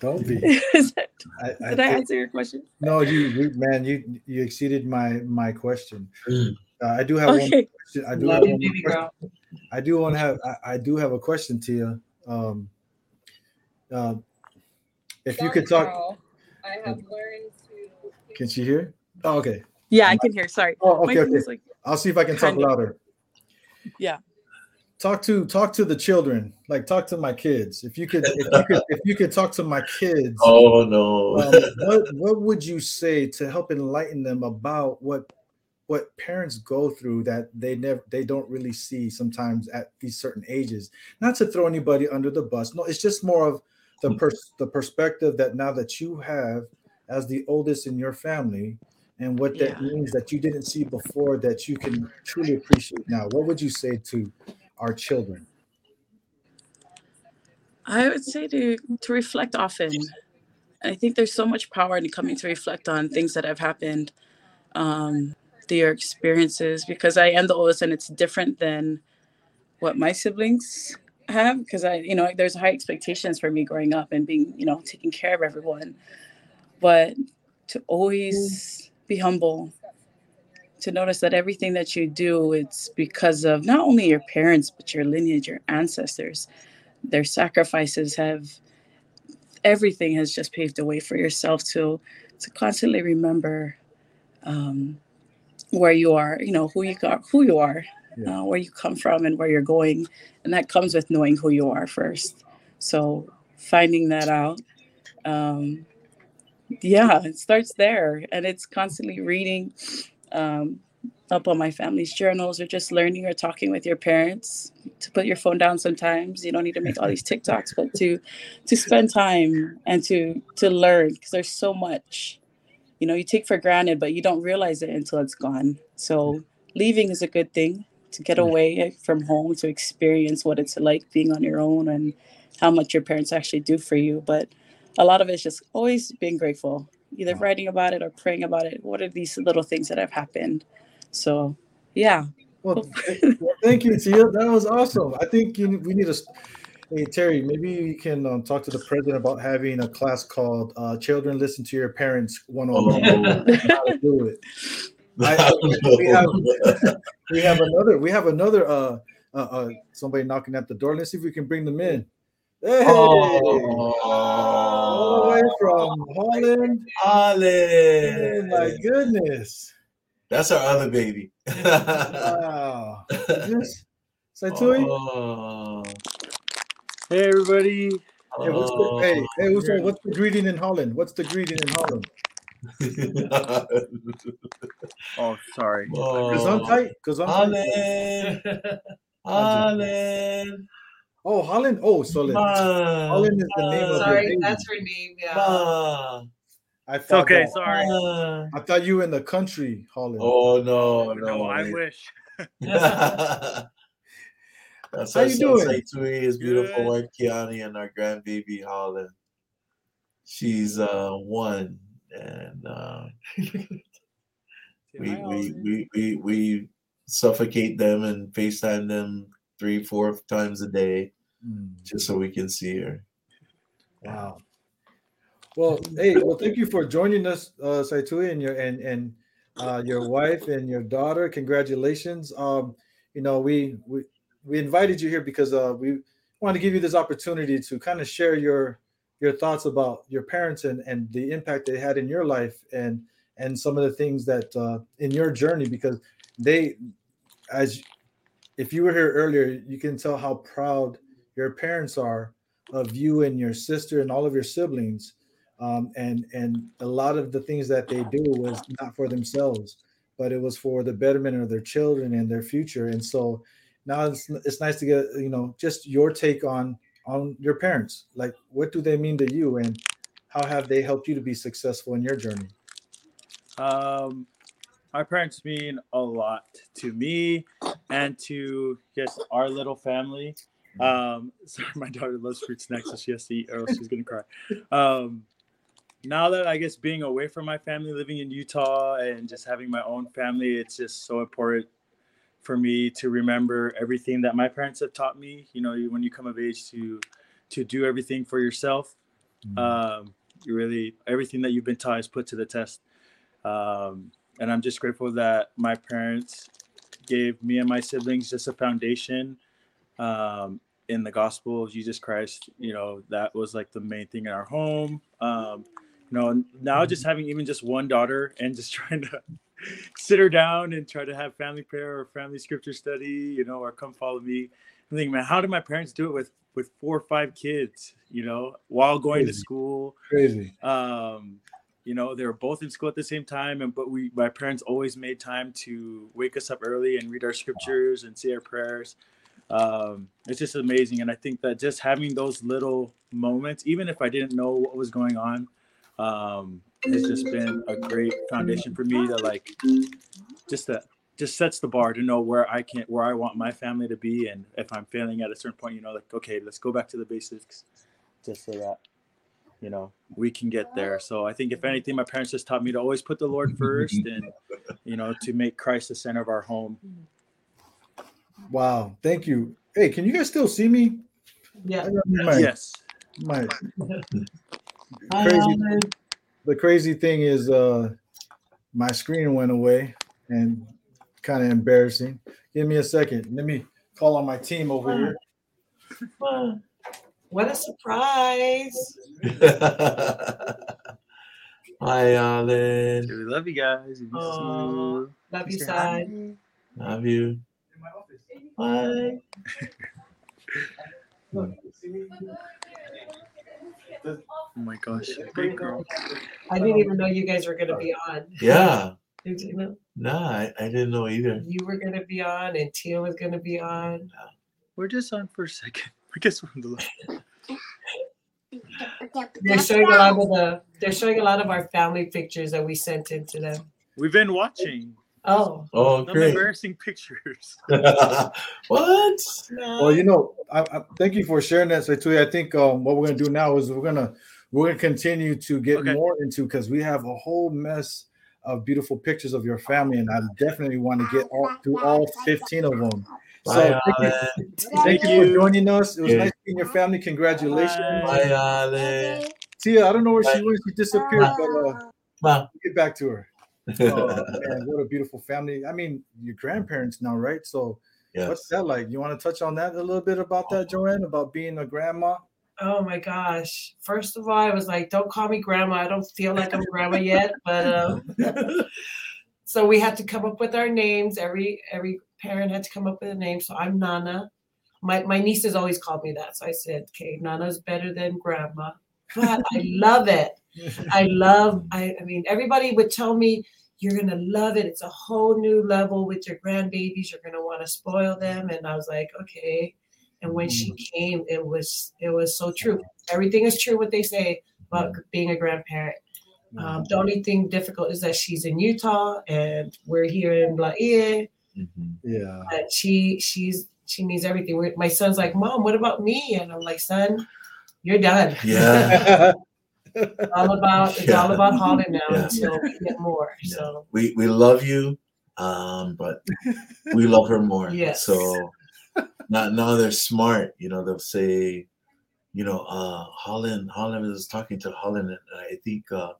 Don't be. that, I, I did I, answer your question? No, you, you, man, you you exceeded my my question. Mm. Uh, I do have okay. one question. I do Love have you, one question. I do want to have. I, I, do have a question to you. Um, uh, if you could talk. I have learned to. Can she hear? Oh, okay. Yeah, I can hear. Sorry. Oh, okay. okay. Like I'll see if I can talk louder. Yeah. Talk to talk to the children. Like talk to my kids. If you could, if you could, if you could talk to my kids. Oh no. um, what what would you say to help enlighten them about what what parents go through that they never they don't really see sometimes at these certain ages not to throw anybody under the bus no it's just more of the pers- the perspective that now that you have as the oldest in your family and what that yeah. means that you didn't see before that you can truly appreciate now what would you say to our children i would say to to reflect often i think there's so much power in coming to reflect on things that have happened um, their experiences because I am the oldest and it's different than what my siblings have because I, you know, there's high expectations for me growing up and being, you know, taking care of everyone. But to always be humble, to notice that everything that you do, it's because of not only your parents, but your lineage, your ancestors. Their sacrifices have everything has just paved the way for yourself to to constantly remember um, where you are, you know, who you are, who you are, yeah. uh, where you come from, and where you're going, and that comes with knowing who you are first. So finding that out, um, yeah, it starts there, and it's constantly reading um, up on my family's journals, or just learning or talking with your parents. To put your phone down sometimes, you don't need to make all these TikToks, but to to spend time and to to learn because there's so much. You know you take for granted but you don't realize it until it's gone. So leaving is a good thing to get away from home to experience what it's like being on your own and how much your parents actually do for you but a lot of it's just always being grateful either writing about it or praying about it what are these little things that have happened so yeah well, thank you tia that was awesome i think you, we need to Hey Terry, maybe you can um, talk to the president about having a class called uh, "Children Listen to Your Parents 101." Oh. how to do it. I, we have we have another we have another uh, uh, uh, somebody knocking at the door. Let's see if we can bring them in. Hey, oh. All the way from Holland. Holland. Oh my goodness. That's our other baby. wow. Yes. Saitui? Oh. Hey everybody. Hey, what's the, oh. hey, hey, what's, the, what's the greeting in Holland? What's the greeting in Holland? oh, sorry. Because I'm tight. Because I'm Holland. Holland. Oh, Holland. Oh, so Holland is the name of Sorry, that's her name. Yeah. I thought okay, that, sorry. I thought you were in the country, Holland. Oh no, oh, no, no, I wish. That's How you doing? Saitui, his beautiful Good. wife Kiani, and our grandbaby Holland. She's uh one, and uh, we, we, we we we suffocate them and FaceTime them three, four times a day, mm. just so we can see her. Wow. Well, hey, well, thank you for joining us, uh, Saitui, and your and and uh, your wife and your daughter. Congratulations. Um, you know, we we we invited you here because uh, we want to give you this opportunity to kind of share your your thoughts about your parents and and the impact they had in your life and and some of the things that uh, in your journey because they as if you were here earlier you can tell how proud your parents are of you and your sister and all of your siblings um, and and a lot of the things that they do was not for themselves but it was for the betterment of their children and their future. And so now it's, it's nice to get you know just your take on on your parents. Like what do they mean to you and how have they helped you to be successful in your journey? Um my parents mean a lot to me and to just our little family Um, sorry, my daughter loves fruit snacks, so she has to eat, or else she's gonna cry. Um, now that I guess being away from my family, living in Utah, and just having my own family, it's just so important for me to remember everything that my parents have taught me. You know, when you come of age, to to do everything for yourself. Mm-hmm. Um, you really everything that you've been taught is put to the test. Um, and I'm just grateful that my parents gave me and my siblings just a foundation um, in the gospel of Jesus Christ. You know, that was like the main thing in our home. Um, you know, now just having even just one daughter and just trying to sit her down and try to have family prayer or family scripture study, you know, or come follow me. I'm thinking, man, how did my parents do it with with four or five kids, you know, while going Crazy. to school? Crazy. um you know they were both in school at the same time and but we my parents always made time to wake us up early and read our scriptures and say our prayers um it's just amazing and i think that just having those little moments even if i didn't know what was going on um has just been a great foundation for me to like just that just sets the bar to know where i can where i want my family to be and if i'm failing at a certain point you know like okay let's go back to the basics just so that you know we can get there. So i think if anything my parents just taught me to always put the lord first and you know to make christ the center of our home Wow. Thank you. Hey, can you guys still see me? Yeah. My, yes my crazy Alan. the crazy thing is uh my screen went away and kind of embarrassing. Give me a second. Let me call on my team over here. What a surprise. Hi, Alan. we love you guys We miss Love you, Mr. side. Love you. Bye. oh my gosh great girl I didn't even know you guys were going to be on. Yeah. Did you know? Nah, I, I didn't know either. You were going to be on, and Tia was going to be on. we're just on for a second i guess we're on the line They're showing a lot of the. They're showing a lot of our family pictures that we sent in to them. we've been watching Oh, Oh, some great. embarrassing pictures what? no. Well, you know, I, I thank you for sharing that, Saitui. I think um, what we're gonna do now is we're gonna we're gonna continue to get Okay. more into because we have a whole mess of beautiful pictures of your family, and I definitely want to get all through all 15 of them. So Bye, thank you, thank Thank you for joining us. It was Yeah. nice seeing your family. Congratulations. Bye, Alan. Tia, I don't know where she went. She disappeared, but uh, Ma. get back to her. Oh, man, what a beautiful family. I mean, your grandparents now, right? So what's that like? You want to touch on that a little bit about that, Joanne, about being a grandma? Oh my gosh. First of all, I was like, don't call me grandma. I don't feel like I'm grandma yet. But um, so we had to come up with our names. Every every parent had to come up with a name. So I'm Nana. My my nieces always called me that. So I said, okay, Nana's better than grandma. But I love it. I love, I, I mean, everybody would tell me, you're gonna love it. It's a whole new level with your grandbabies. You're gonna want to spoil them. And I was like, okay. And when she came, it was it was so true. Everything is true what they say about being a grandparent. Um, the only thing difficult is that she's in Utah and we're here in Laie. Mhm. yeah. And she she's she needs everything. We're, my son's like, Mom, what about me? And I'm like, Son, you're done. Yeah. It's all about it's all about Holland now Yeah. until we get more. Yeah. So we we love you, um, but we love her more. Yes. So now now they're smart. You know, they'll say, you know, uh, Holland Holland is talking to Holland, and I think uh,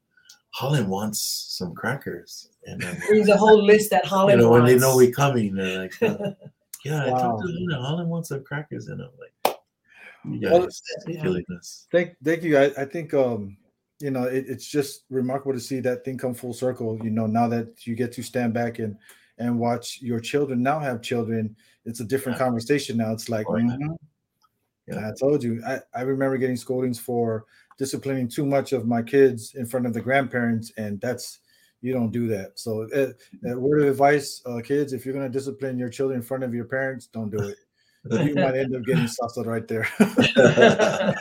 Holland wants some crackers. And then, there's a whole list that Holland. you Holland know, when they know we're coming, they're like, uh, yeah, I talked to Luna. Holland wants some crackers, and I'm like, you Well, Yeah. killing us. Thank, thank you. I, I think, um, you know, it, it's just remarkable to see that thing come full circle. You know, now that you get to stand back and and watch your children now have children, it's a different Yeah. conversation now. It's like, Oh, yeah. I told you. I, I remember getting scoldings for disciplining too much of my kids in front of the grandparents, and that's you don't do that. So, uh, uh, word of advice, uh, kids, if you're gonna discipline your children in front of your parents, don't do it. You might end up getting salsa right there.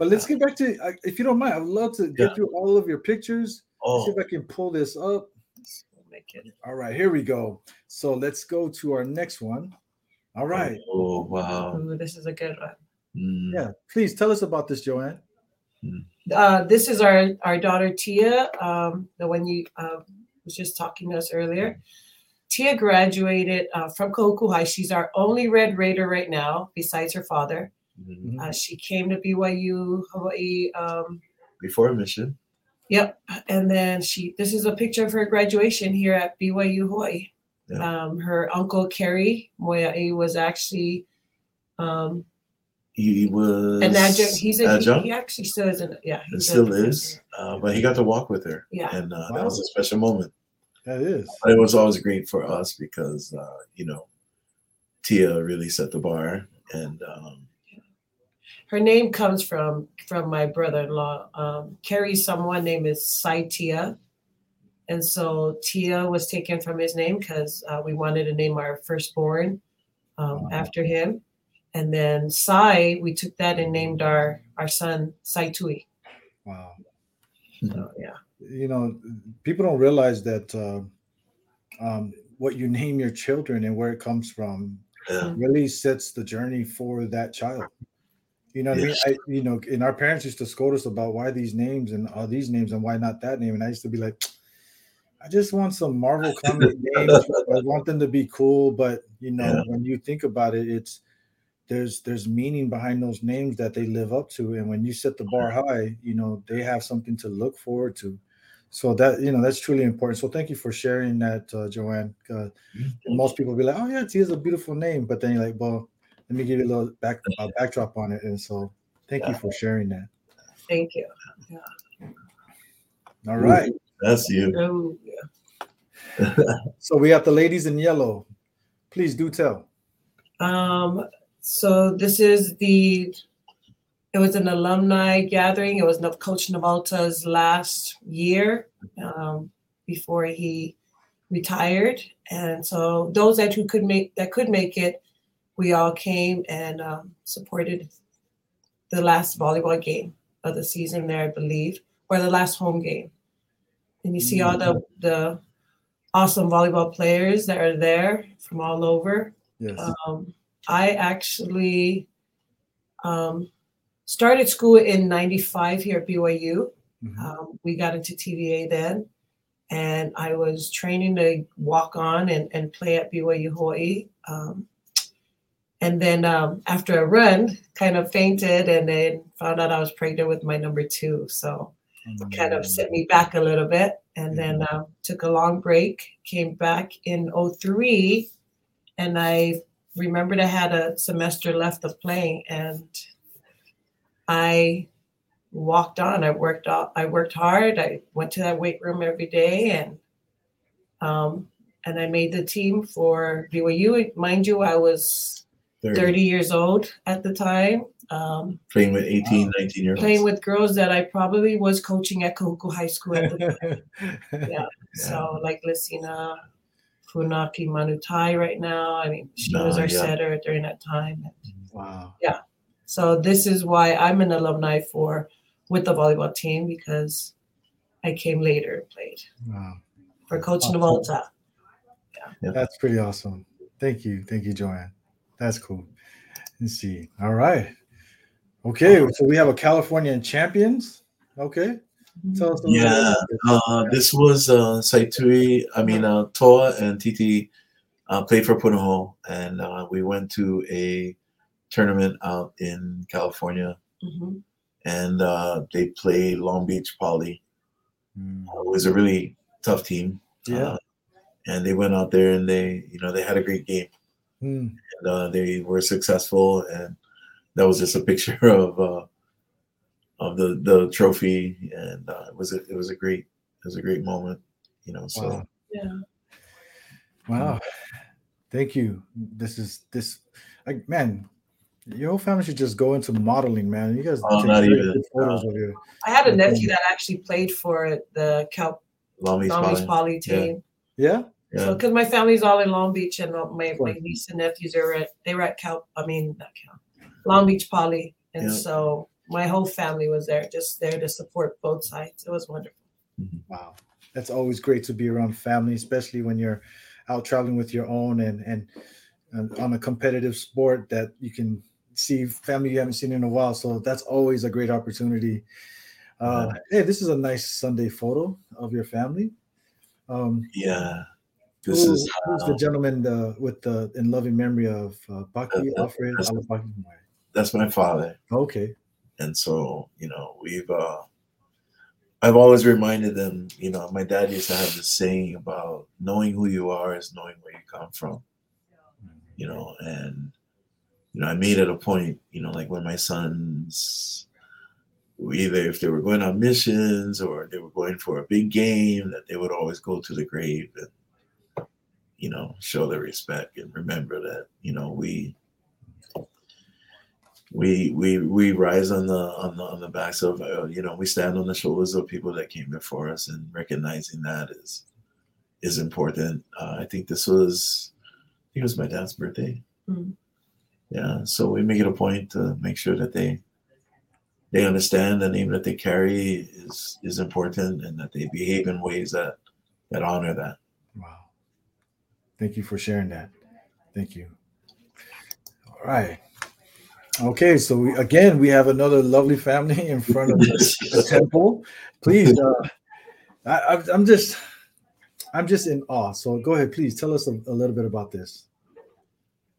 But let's get back to, if you don't mind, I would love to get Yeah. through all of your pictures. Let's see oh, if I can pull this up. Make it- All right, here we go. So let's go to our next one. All right. Oh wow. Ooh, this is a good one. Mm. Yeah. Please tell us about this, Joanne. Uh, this is our our daughter Tia, um, the one you uh, was just talking to us earlier. Tia graduated uh, from Kahuku High. She's our only Red Raider right now, besides her father. Mhm. Uh, she came to BYU Hawaii. Um, Before mission. yep, and then she. This is a picture of her graduation here at BYU Hawaii. Yeah. Um, her uncle Kerry Moea'i was actually um, He was an adjunct. He's a, he, adjunct. he actually still is. An, yeah, and still is. Uh, but he got to walk with her, Yeah. and uh, Wow. that was a special moment. That is. But it was always great for us because uh, you know Tia really set the bar, and um, her name comes from from my brother-in-law um carries someone named is Sai Tia and so Tia was taken from his name because uh, we wanted to name our firstborn um, Wow. after him and then Sai we took that and named our our son Sai Tui Wow. so yeah You know, people don't realize that uh, um, what you name your children and where it comes from really sets the journey for that child. You know Yes. I mean? I, you know, and our parents used to scold us about why these names and all these names and why not that name. And I used to be like, I just want some Marvel comic names. I want them to be cool, but you know, Yeah. when you think about it, it's there's there's meaning behind those names that they live up to. And when you set the bar high, you know, they have something to look forward to. So that you know that's truly important. So thank you for sharing that, uh, Joanne. Uh, most people be like, "Oh yeah, Tia's a beautiful name," but then you're like, "Well, let me give you a little back uh, backdrop on it." And so, thank you for sharing that. thank you All right, that's you. oh yeah. so we have the ladies in yellow. Please do tell. Um, so this is the, it was an alumni gathering. It was Coach Navalta's last year um, before he retired. And so those that who could make that could make it, we all came and um, supported the last volleyball game of the season there, I believe, or the last home game. And you see all the the awesome volleyball players that are there from all over. Yes. Um, I actually um, started school in 95 here at BYU. Mhm. Um, we got into TVA then, and I was training to walk on and, and play at BYU Hawaii. Um, and then um, after a run, kind of fainted and then found out I was pregnant with my number two. So kind of set me back a little bit. And then uh, took a long break came back in 03 and i remembered i had a semester left of playing and i walked on. I worked out i worked hard. I went to that weight room every day and um, and i made the team for byu mind you i was 30, 30 years old at the time um, playing with 18, 19 year olds. playing with girls that I probably was coaching at Kahuku High School at the time. Yeah. So like Lucina Funaki Manutai right now. I mean, she was our yeah. setter during that time. wow. Yeah. So this is why I'm an alumni for with the volleyball team because I came later and played Wow. for Coach Awesome. Navolta. That's pretty awesome. Thank you. Thank you, Joanne. That's cool. Let's see. All right. Okay. So we have a Californian champions. Okay. Tell us a little bit Yeah, uh, this was uh, Saitui. I mean, uh, Toa and Titi uh, played for Punahou, and uh, we went to a tournament out in California, Mhm. and uh, they played Long Beach Poly. Mm, Uh, It was a really tough team. Yeah. Uh, and they went out there and they, you know, they had a great game. Mm, And, uh, they were successful, and that was just a picture of uh, of the the trophy, and uh, it was a, it was a great it was a great moment, you know. So Wow. Yeah. Wow. Thank you. This is this like man, your whole family should just go into modeling, man. You guys Oh, not even. good photos of you. I had a Okay. nephew that actually played for the Cal Long Beach Poly. Poly team. Yeah. Yeah. So, because my family's all in Long Beach, and my, my niece and nephews are at they were at Cal. I mean, not Cal, Long Beach Poly, and Yeah. so my whole family was there, just there to support both sides. It was wonderful. Wow. That's always great to be around family, especially when you're out traveling with your own and and and on a competitive sport that you can see family you haven't seen in a while. So that's always a great opportunity. Uh, Hey, this is a nice Sunday photo of your family. Um, Yeah. This who- is who's the gentleman uh, with the in loving memory of uh, Baki Uh, uh, Alfred that's- Alapaki? that's my father. Okay. and so you know we've uh i've always reminded them you know my dad used to have this saying about knowing who you are is knowing where you come from you know and you know i made it a point you know like when my sons either if they were going on missions or they were going for a big game that they would always go to the grave and you know show their respect and remember that you know we we we we rise on the on the on the backs of uh, you know we stand on the shoulders of people that came before us and recognizing that is is important uh, i think this was i think it was my dad's birthday Mhm. yeah so we make it a point to make sure that they they understand the name that they carry is is important and that they behave in ways that that honor that Wow. Thank you for sharing that. Thank you. All right. Okay, so we, again, we have another lovely family in front of the, the temple. Please, uh, I, I'm- I'm just, I'm just in awe. So go ahead, please tell us a, a little bit about this.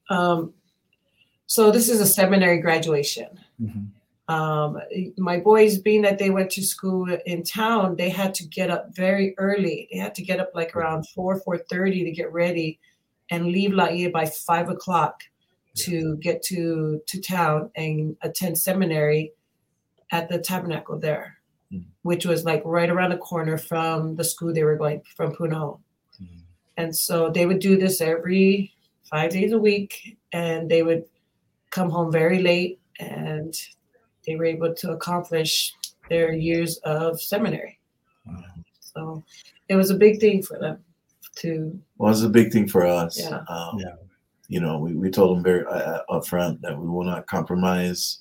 Um, so this is a seminary graduation. Mhm. Um, my boys, being that they went to school in town, they had to get up very early. They had to get up like around four, four thirty to get ready, and leave Laie by five o'clock to get to to town and attend seminary at the tabernacle there, Mhm. which was like right around the corner from the school they were going from Punahou. And so they would do this every five days a week, and they would come home very late, and they were able to accomplish their years of seminary. Wow. So it was a big thing for them to, Well, it's a big thing for us. Yeah. Um, Yeah. You know, we, we told them very uh, upfront that we will not compromise,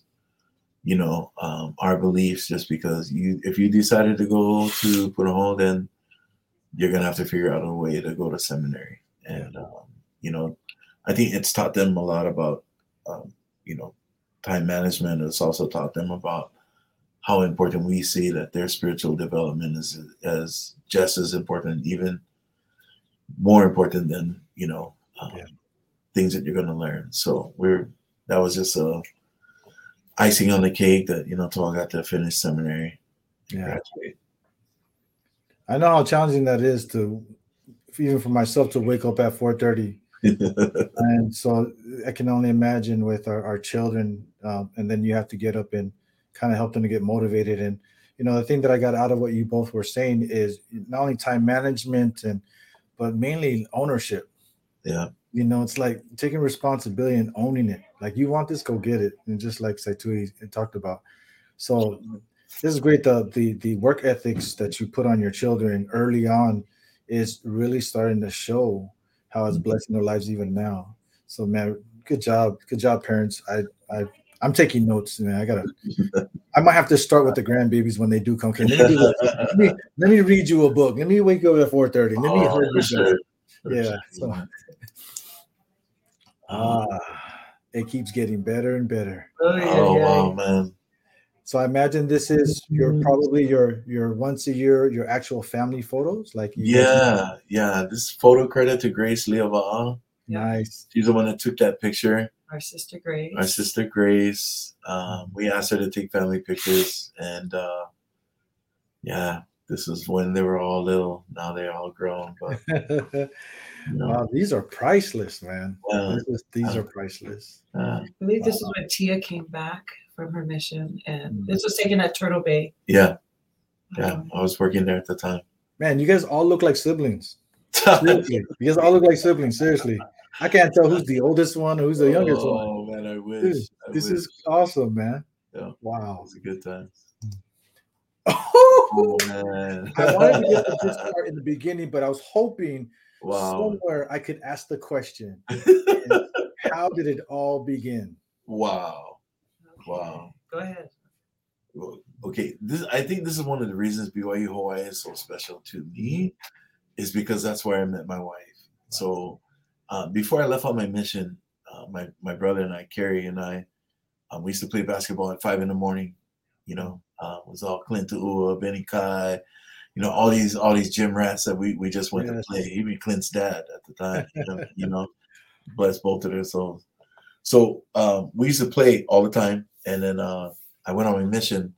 you know, um, our beliefs just because you, if you decided to go to Punahou, then you're gonna have to figure out a way to go to seminary. And um, you know, I think it's taught them a lot about, um, you know, time management. It's also taught them about how important we see that their spiritual development is as just as important, even more important than you know um, Yeah. things that you're going to learn. So we're that was just a icing on the cake that you know until I got to finish seminary. Yeah. graduate. I know how challenging that is to, even for myself, to wake up at 4:30 and so I can only imagine with our, our children, um, and then you have to get up and kind of help them to get motivated. And you know, the thing that I got out of what you both were saying is not only time management and, but mainly ownership. yeah, You know, it's like taking responsibility and owning it. Like you want this, go get it. And just like Saitui talked about. So this is great. The the the work ethics that you put on your children early on is really starting to show how it's blessing their lives even now. So man, good job, good job, parents. I I I'm taking notes, man. I gotta. I might have to start with the grandbabies when they do come. Okay, let me, do let me let me read you a book. Let me wake up at 4:30. Let me Oh, hear for sure. For Yeah, sure. so- Ah, it keeps getting better and better. Oh wow, man. So I imagine this is your probably your your once a year your actual family photos, like you guys- Yeah, yeah. This photo credit to Grace Leova'a. nice. She's the one that took that picture. our sister Grace. Our sister Grace. Um, we asked her to take family pictures, and uh, yeah, this is when they were all little. Now they're all grown, but you know, wow, these are priceless, man. yeah, This is- these are priceless. uh, I believe this is when Tia came back from her mission, and this was taken at Turtle Bay. yeah, yeah. Um, I was working there at the time. Man, you guys all look like siblings. Seriously, you guys all look like siblings. Seriously, I can't tell who's the oldest one or who's the youngest one. Oh man, I wish. Dude, I This wish. is awesome, man. Yeah. Wow, It was a good time. Oh man. I wanted to get to this part in the beginning, but I was hoping wow. somewhere I could ask the question: How did it all begin? wow. Wow. Go ahead. Okay this i think this is one of the reasons byu hawaii is so special to me is because that's where i met my wife so uh, before I left on my mission, uh, my my brother and I, Kerry and I, um, we used to play basketball at five in the morning. You know, uh, it was all Clint Ua, Benny Kai, you know, all these all these gym rats that we, we just went yes. to play. Even Clint's dad at the time, you know, you know bless both of their souls. So um, we used to play all the time, and then uh, I went on my mission,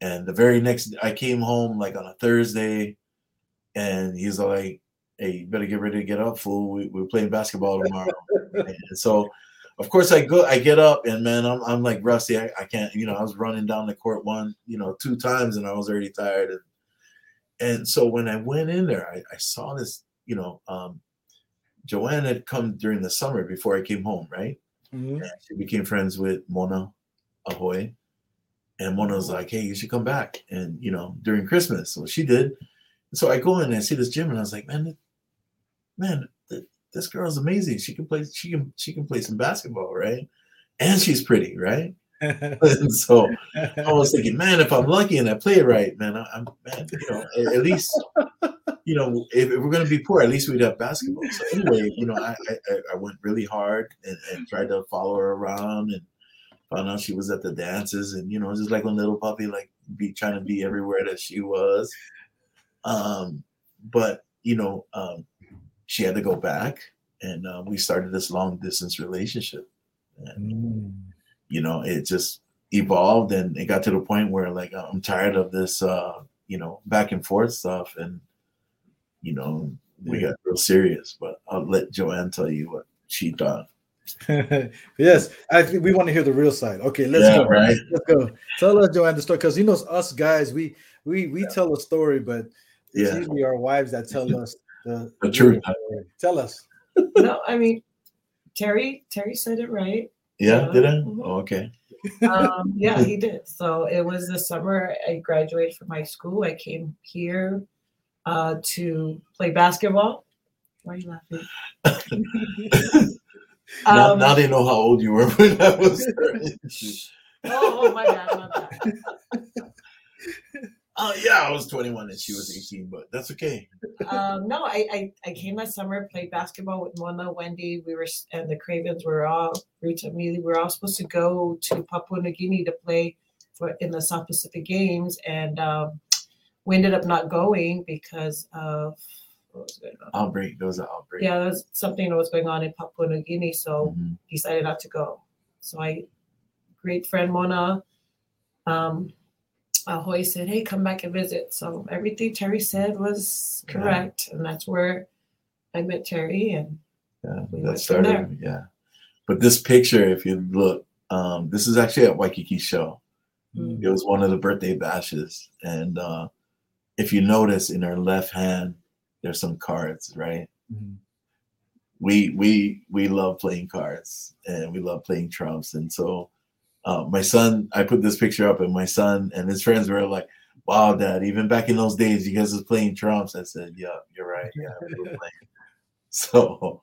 and the very next I came home like on a Thursday, and he's like, "Hey, you better get ready to get up, fool. We, we're playing basketball tomorrow." and so of course I go I get up and man I'm I'm like rusty I, I can't you know I was running down the court one you know two times and I was already tired and and so when I went in there I, I saw this you know um, Joanne had come during the summer before I came home right mm-hmm. she became friends with Mona Ahoy and Mona was like hey you should come back and you know during Christmas so she did so I go in and I see this gym and I was like man man this girl's amazing. She can play. She can. She can play some basketball, right? And she's pretty, right? and so I was thinking, man, if I'm lucky and I play it right, man, I, am man, you know, at, least, you know, if, if we're gonna be poor, at least we'd have basketball. So anyway, you know, I I, I went really hard and, and, tried to follow her around and found out she was at the dances and you know, just like a little puppy, like be trying to be everywhere that she was. Um, but you know, um, she had to go back, and uh, we started this long distance relationship. And, mm. You know, it just evolved, and it got to the point where like I'm tired of this, uh, you know, back and forth stuff, and you know, we got real serious. But I'll let Joanne tell you what she thought. yes, I think we want to hear the real side. Okay, let's yeah, go. Right? Let's go. Tell us, Joanne, the story because you know us guys, we we we yeah. tell a story, but it's yeah. usually our wives that tell us the, the truth. Tell us. no, I mean Terry. Terry said it right. Yeah, uh, did I? Mm-hmm. Oh, okay. um, yeah, he did. So it was the summer I graduated from high school. I came here uh, to play basketball. Why are you laughing? now, um, now, they know how old you were when I was. oh, oh, my God, my. Oh yeah, I was 21 and she was 18, but that's okay. Um, no, I, I, I came last summer, played basketball with Mona, Wendy. We were and the Cravens were all Rita Mealy. We were all supposed to go to Papua New Guinea to play for in the South Pacific Games, and um, we ended up not going because of what was going on. Outbreak. There was an outbreak. Yeah, there was something that was going on in Papua New Guinea, so mm-hmm. decided not to go. So I, great friend Mona. Um, Ahoy said, "Hey, come back and visit." So everything Terry said was correct, yeah. and that's where I met Terry, and yeah, we that started. Yeah, but this picture, if you look, um, this is actually at Waikiki Shell. Mm-hmm. It was one of the birthday bashes, and uh, if you notice, in her left hand, there's some cards, right? Mm-hmm. We we we love playing cards, and we love playing trumps, and so uh, my son, I put this picture up, and my son and his friends were like, "Wow, Dad! Even back in those days, you guys was playing trumps." I said, "Yeah, you're right. Yeah, we were playing." So,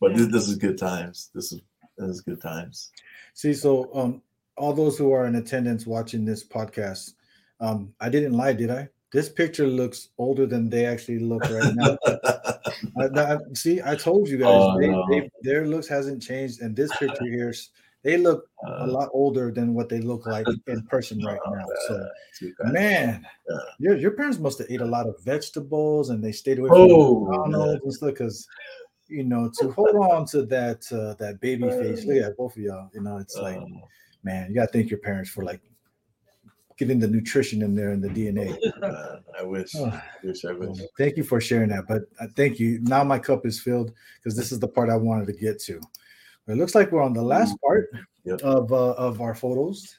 but this, this is good times. This is this is good times. See, so um, all those who are in attendance watching this podcast, um, I didn't lie, did I? This picture looks older than they actually look right now. I, I, see, I told you guys, oh, they, no. they, their looks hasn't changed, and this picture here they look uh, a lot older than what they look like in person right uh, now. So, man, yeah. your your parents must have ate a lot of vegetables and they stayed away from oh, McDonald's and stuff because you know to hold on to that uh, that baby face. Look at both of y'all. You know, it's like, oh. man, you gotta thank your parents for like getting the nutrition in there and the DNA. Uh, I wish. Oh, I wish I wish. Thank you for sharing that. But uh, thank you. Now my cup is filled because this is the part I wanted to get to. It looks like we're on the last part yep. of uh, of our photos.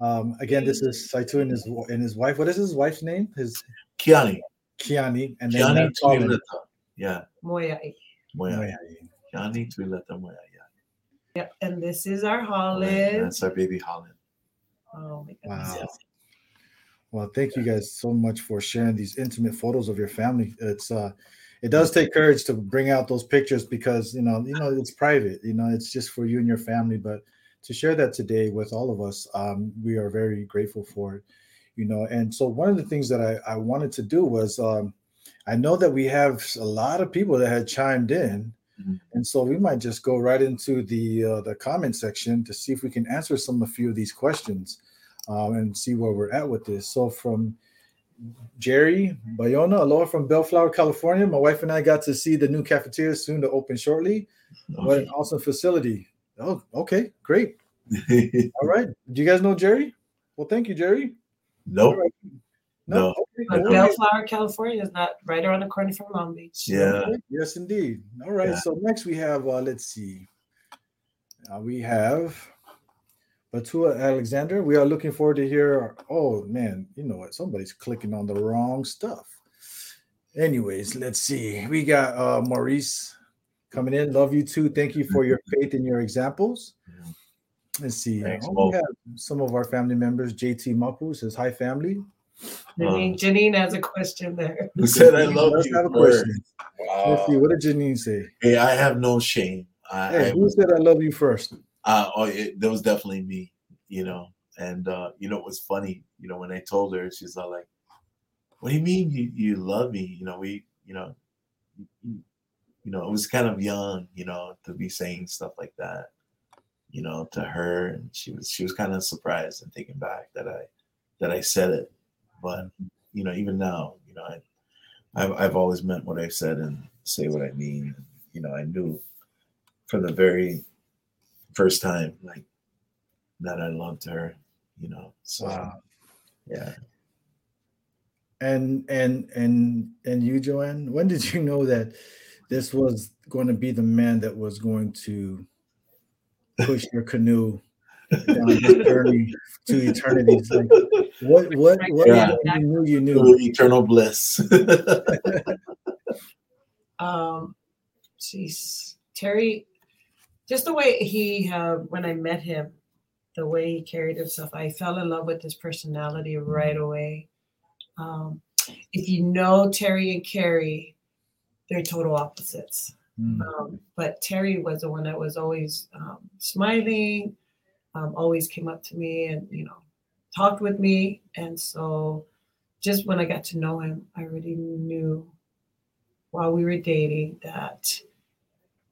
Um, again, this is Saitu and his and his wife. What is his wife's name? His Kiani. Kiani and then Kiani Tuileta. Yeah. Moea'i. Moea'i. Kiani Tuileta Moea'i. Yeah. Yep. And this is our Holland. That's our baby Holland. Oh my goodness. Wow. Well, thank you guys so much for sharing these intimate photos of your family. It's uh it does take courage to bring out those pictures because you know you know it's private you know it's just for you and your family but to share that today with all of us um, we are very grateful for it you know and so one of the things that i, I wanted to do was um, i know that we have a lot of people that had chimed in Mhm. and so we might just go right into the uh, the comment section to see if we can answer some a few of these questions, um, and see where we're at with this. So from Jerry Bayona, aloha from Bellflower, California. My wife and I got to see the new cafeteria soon to open shortly. What an awesome facility! Oh, okay, great. All right. Do you guys know Jerry? Well, thank you, Jerry. nope. No. No. Okay, But. Bellflower, California is not right around the corner from Long Beach. Yeah. Okay, Yes, indeed. All right. Yeah. So next we have, uh, let's see. Uh, we have Batua Alexander. We are looking forward to hear. Oh man, you know what? Somebody's clicking on the wrong stuff. Anyways, let's see. We got uh, Maurice coming in. Love you too. Thank you for your faith and your examples. Let's see. Thanks, Oh, we have some of our family members. JT Mapu says hi, family. Janine, Janine has a question there. Who said I He love does you? have a first? question. Let's see. What did Janine say? Hey, I have no shame. I, Hey, I who said I love you first? uh, oh, it, that was definitely me, you know. And uh, you know, it was funny, you know, when I told her, she's all like, "What do you mean you you love me?" You know, we, you know, you, you know, it was kind of young, you know, to be saying stuff like that, you know, to her, and she was she was kind of surprised and taken back that I that I said it, but mm-hmm. you know, even now, you know, I I've I've always meant what I've said and say what I mean. You know, I knew from the very first time, like that I loved her, you know. So Wow. yeah. And and and and you, Joanne, when did you know that this was going to be the man that was going to push your canoe down this journey to eternity? It's like, what what what Yeah. you knew you To knew? eternal bliss. Um, jeez, Terry, just the way he, uh, when I met him, the way he carried himself, I fell in love with his personality right away. Um, if you know Terry and Kerry, they're total opposites. Mm, Um, but Terry was the one that was always um, smiling, um, always came up to me and you know talked with me. And so, just when I got to know him, I already knew while we were dating that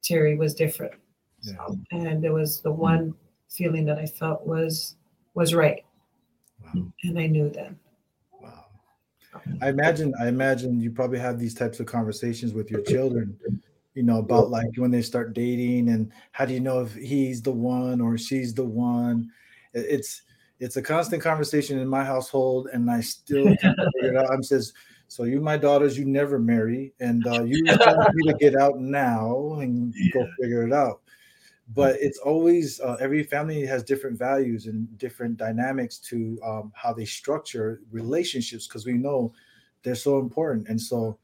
Terry was different. yeah. And it was the one feeling that I felt was was right, Wow. and I knew then. Wow. I imagine I imagine you probably have these types of conversations with your children, you know, about like when they start dating and how do you know if he's the one or she's the one? It's it's a constant conversation in my household, and I still figure it out. I'm says, so you, my daughters, you never marry, and uh, you me to get out now and go figure it out. But it's always uh, every family has different values and different dynamics to um, how they structure relationships because we know they're so important. And so,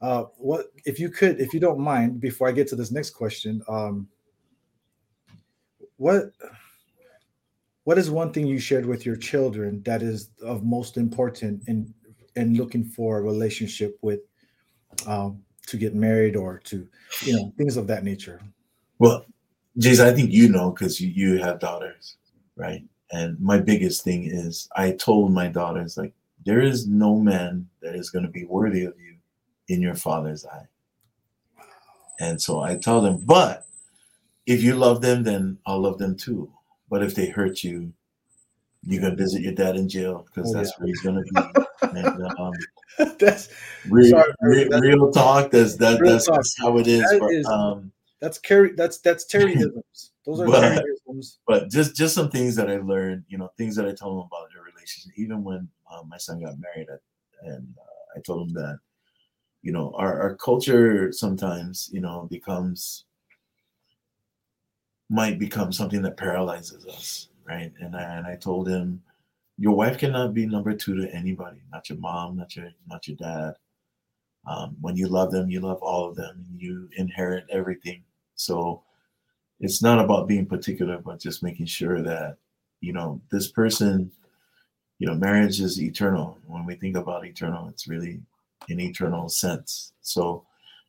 uh, what if you could, if you don't mind, before I get to this next question, um, what what is one thing you shared with your children that is of most important in in looking for a relationship with um, to get married or to you know things of that nature? Well, Jason, I think you know because you, you have daughters, right? And my biggest thing is I told my daughters, like, there is no man that is going to be worthy of you in your father's eye. And so I tell them, but if you love them, then I'll love them too. But if they hurt you, you're gonna visit your dad in jail because Oh, that's yeah. where he's to be. and um, that's real, Sorry, real, that's- real talk. That's that, that's, talk. how it is. That but, is- um, that's Terry. That's that's Terryisms. Those are But- Terryisms. but just just some things that I learned, you know, things that I told him about their relationship. Even when um, my son got married, I, and uh, I told him that, you know, our, our culture sometimes, you know, becomes might become something that paralyzes us, right? And I, and I told him, your wife cannot be number two to anybody, not your mom, not your not your dad. Um, when you love them, you love all of them, and you inherit everything. So it's not about being particular, but just making sure that you know this person, you know, marriage is eternal. When we think about eternal, it's really an eternal sense. So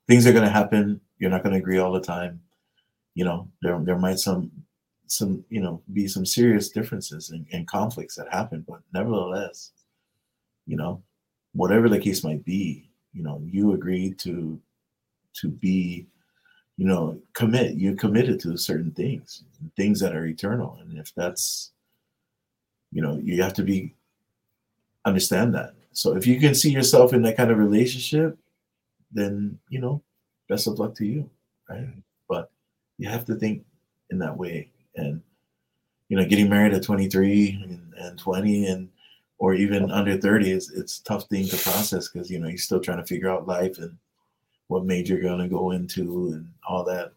things are going to happen. You're not going to agree all the time. You know, there there might some some you know be some serious differences and, and conflicts that happen, but nevertheless, you know, whatever the case might be, you know, you agreed to to be you know, commit. You're committed to certain things, things that are eternal. And if that's, you know, you have to be understand that. So if you can see yourself in that kind of relationship, then you know, best of luck to you, right? But you have to think in that way, and you know, getting married at 23 and, and 20 and or even under 30 is it's a tough thing to process because you know you're still trying to figure out life and what major you're to go into and all that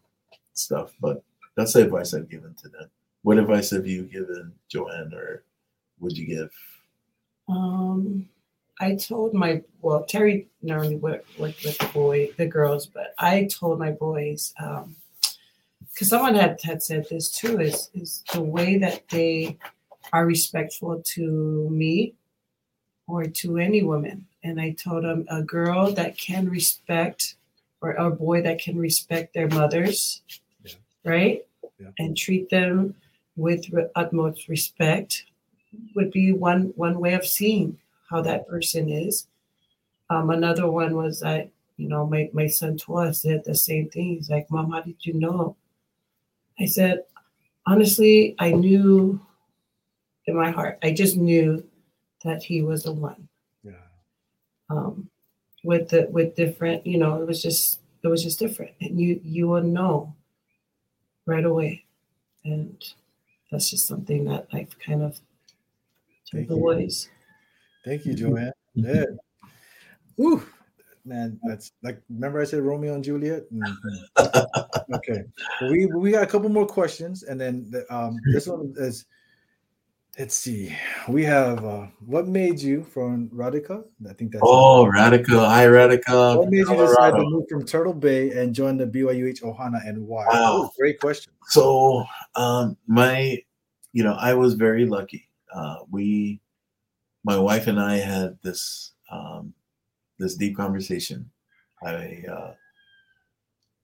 stuff. But that's the advice I've given to them. What advice have you given, Joanne, or would you give? Um, I told my well, Terry normally worked, worked with the boy, the girls, but I told my boys um, because someone had had said this too is is the way that they are respectful to me or to any woman. And I told them a girl that can respect or a boy that can respect their mothers, Yeah. right? Yeah. And treat them with utmost respect would be one one way of seeing how that person is. Um, another one was that you know my my son Tua said the same thing. He's like, "Mom, how did you know?" I said, "Honestly, I knew in my heart. I just knew that he was the one." Yeah. um, with the with different you know it was just it was just different and you you will know right away and that's just something that i've kind of told Thank the you. boys Thank you, Joanne. Yeah. Ooh, man, that's like remember I said Romeo and Juliet? Mhm. okay. We we got a couple more questions, and then the, um this one is let's see. We have uh what made you from Radica? I think that's Oh, Radica. Hi, Radica. what made you decide to move from Turtle Bay and join the BYUH Ohana and why? Wow. Great question. So, um, my, you know, I was very lucky. Uh, we, my wife and I had this, um, this deep conversation. I uh,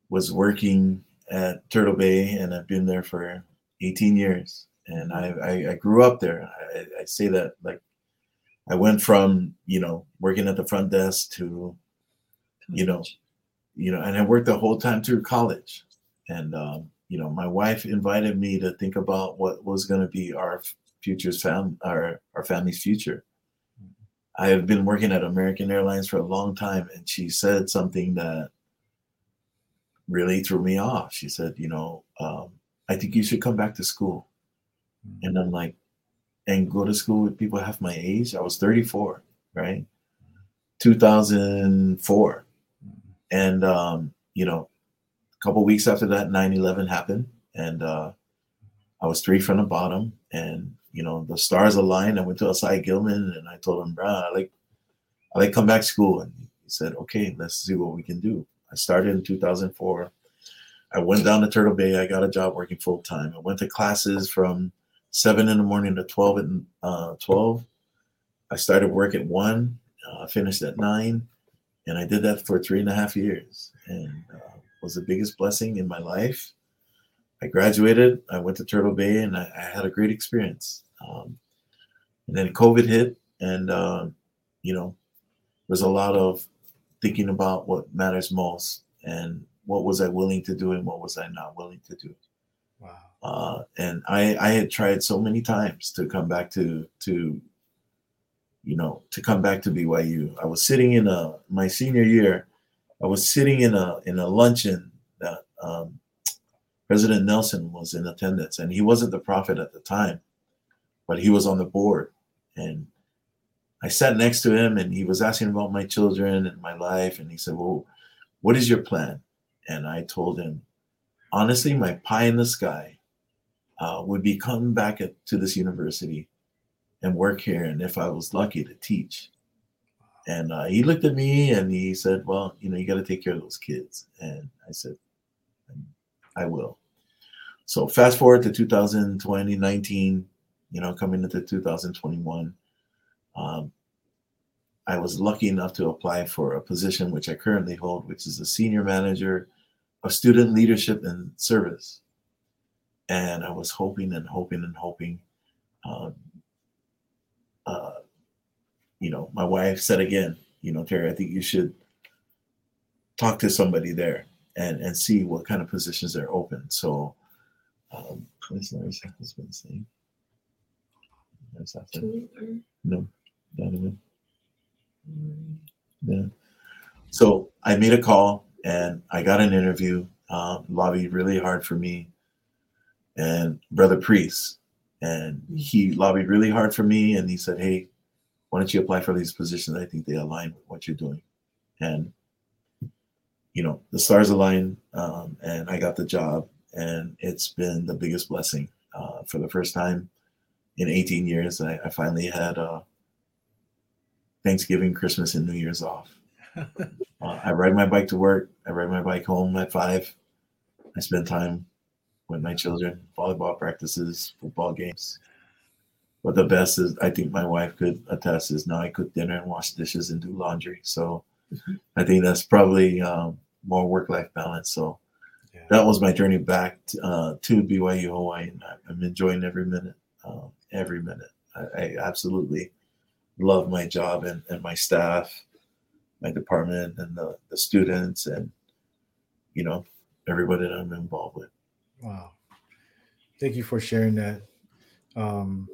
was working at Turtle Bay, and I've been there for 18 years. And I, I, I grew up there. I, I say that like I went from you know working at the front desk to you know you know, and I worked the whole time through college. And um, you know, my wife invited me to think about what was going to be our future's fam our our family's future. I have been working at American Airlines for a long time, and she said something that really threw me off. She said, "You know, um, I think you should come back to school." And I'm like, and go to school with people half my age. I was 34, right? 2004 and um, you know a couple weeks after that 9-11 happened and uh, i was three from the bottom and you know the stars aligned. I went to asai gilman and i told him bro i like i like come back to school. And he said okay let's see what we can do. I started in 2004 i went down to turtle bay. I got a job working full-time. I went to classes from 7 in the morning to 12 and uh, 12 i started work at 1 uh, finished at 9 and I did that for three and a half years, and uh, was the biggest blessing in my life. I graduated. I went to Turtle Bay, and I, I had a great experience. Um, and then COVID hit, and uh, you know, there's a lot of thinking about what matters most, and what was I willing to do, and what was I not willing to do. Wow. Uh, and I, I had tried so many times to come back to to you know, to come back to BYU. I was sitting in a my senior year. I was sitting in a in a luncheon that um, President Nelson was in attendance, and he wasn't the prophet at the time, but he was on the board. And I sat next to him, and he was asking about my children and my life, and he said, "Well, what is your plan?" And I told him, honestly, my pie in the sky uh, would be coming back at, to this university and work here, and if I was lucky to teach. And uh, he looked at me and he said, "Well, you know, you got to take care of those kids." And I said, "I will." So fast forward to 2020, 19, you know, coming into 2021, um, I was lucky enough to apply for a position which I currently hold, which is a senior manager of student leadership and service. And I was hoping and hoping and hoping. Um, uh, you know, my wife said again, you know, Terry, I think you should talk to somebody there. and and see what kind of positions are open. So, um, what's Larry's husband's name? That's after no, Donovan. Yeah. So I made a call and I got an interview. Um, lobbied really hard for me and Brother Priest, and he lobbied really hard for me. And he said, "Hey, why don't you apply for these positions? I think they align with what you're doing." And you know, the stars aligned, um, and I got the job, and it's been the biggest blessing. Uh, for the first time in 18 years, I, I finally had uh, Thanksgiving, Christmas, and New Year's off. uh, I ride my bike to work. I ride my bike home at five. I spend time with my children, volleyball practices, football games. But the best is, I think my wife could attest, is now I cook dinner and wash dishes and do laundry. So mm-hmm. I think that's probably um, more work life balance. So. That was my journey back to, uh, to BYU Hawaii. And I'm enjoying every minute, uh, every minute. I, I, absolutely love my job and, and my staff, my department, and the, the students, and you know everybody that I'm involved with. Wow. Thank you for sharing that. Um,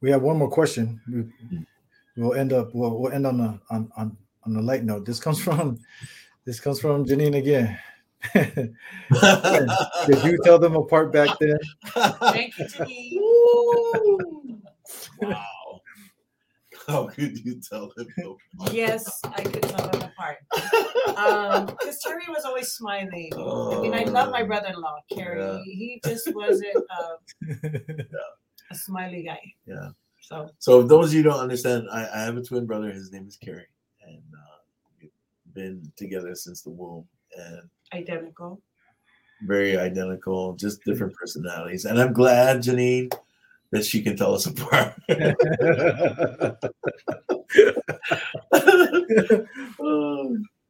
we have one more question. We, will end up. We'll, we'll end on a on on on a light note. This comes from this comes from Janine again. Did you tell them apart back then? Thank you, Janine. wow. How could you tell them? apart? yes, I could tell them apart. Because um, Terry was always smiling. I mean, I love my oh. brother-in-law, Kerry. Yeah. He just wasn't uh, a smiley guy. Yeah. So, so those of you don't understand, I, I have a twin brother. His name is Kerry, and uh, we've been together since the womb. And identical. Very identical, just different personalities. And I'm glad, Janine, that she can tell us apart.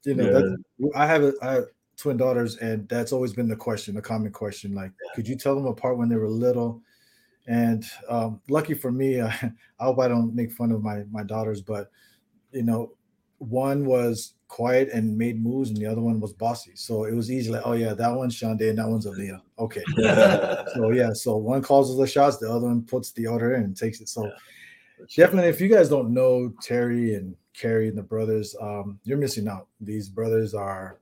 you know, yeah. I have a, I have twin daughters, and that's always been the question, the common question. Like, yeah. could you tell them apart when they were little? And um, lucky for me, I, I hope I don't make fun of my my daughters, but you know, one was quiet and made moves, and the other one was bossy. So it was easy, like, oh yeah, that one's Shande and that one's Aaliyah. Okay. so yeah, so one calls the shots, the other one puts the order in and takes it. So yeah, definitely, if you guys don't know Terry and Kerry and the brothers, um, you're missing out. These brothers are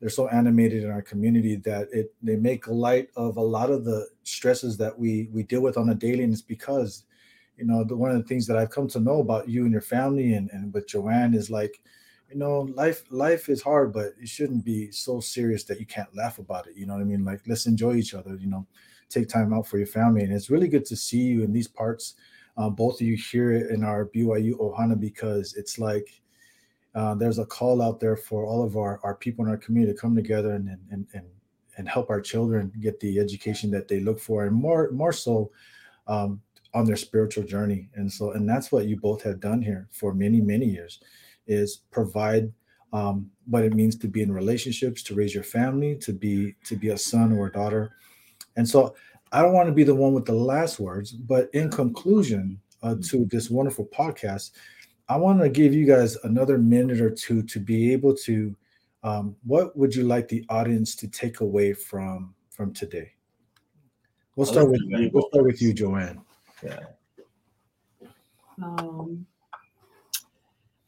they're so animated in our community that it they make light of a lot of the stresses that we we deal with on a daily, and it's because you know the, one of the things that I've come to know about you and your family and and with Joanne is like you know life life is hard but it shouldn't be so serious that you can't laugh about it you know what i mean? Like let's enjoy each other you know take time out for your family. And it's really good to see you in these parts. Uh, both of you here in our byu ohana because it's like uh, there's a call out there for all of our, our people in our community to come together and, and and and help our children get the education that they look for and more more so um, on their spiritual journey and so and that's what you both have done here for many many years is provide um, what it means to be in relationships, to raise your family, to be to be a son or a daughter. And so I don't want to be the one with the last words, but in conclusion uh, mm-hmm. to this wonderful podcast, I want to give you guys another minute or two to be able to. Um, what would you like the audience to take away from from today? We'll start with you. We'll start with you, Joanne. Yeah. Um,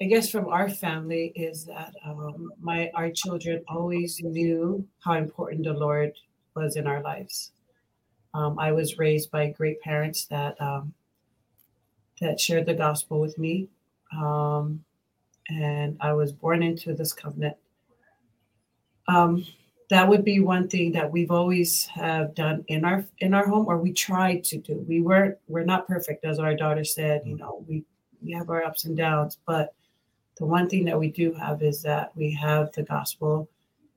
I guess from our family is that um, my our children always knew how important the Lord was in our lives. Um, I was raised by great parents that um, that shared the gospel with me, um, and I was born into this covenant. That would be one thing that we've always have done in our in our home, or we tried to do. We weren't we're not perfect, as our daughter said. You know, we we have our ups and downs, but the one thing that we do have is that we have the gospel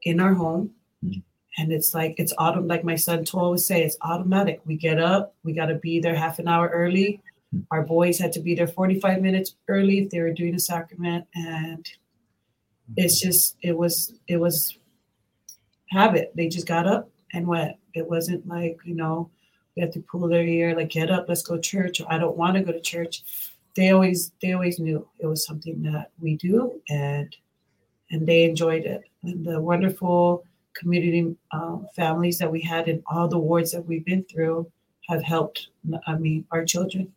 in our home. Mm-hmm. And it's like it's autumn, like my son to always say, it's automatic. We get up, we got to be there half an hour early. Mm-hmm. Our boys had to be there 45 minutes early if they were doing a sacrament. And it's just, it was, it was habit. They just got up and went. It wasn't like, you know, we have to pull their ear, like, get up, let's go to church, or I don't want to go to church they always they always knew it was something that we do and and they enjoyed it and the wonderful community um, families that we had in all the wards that we've been through have helped, I mean, our children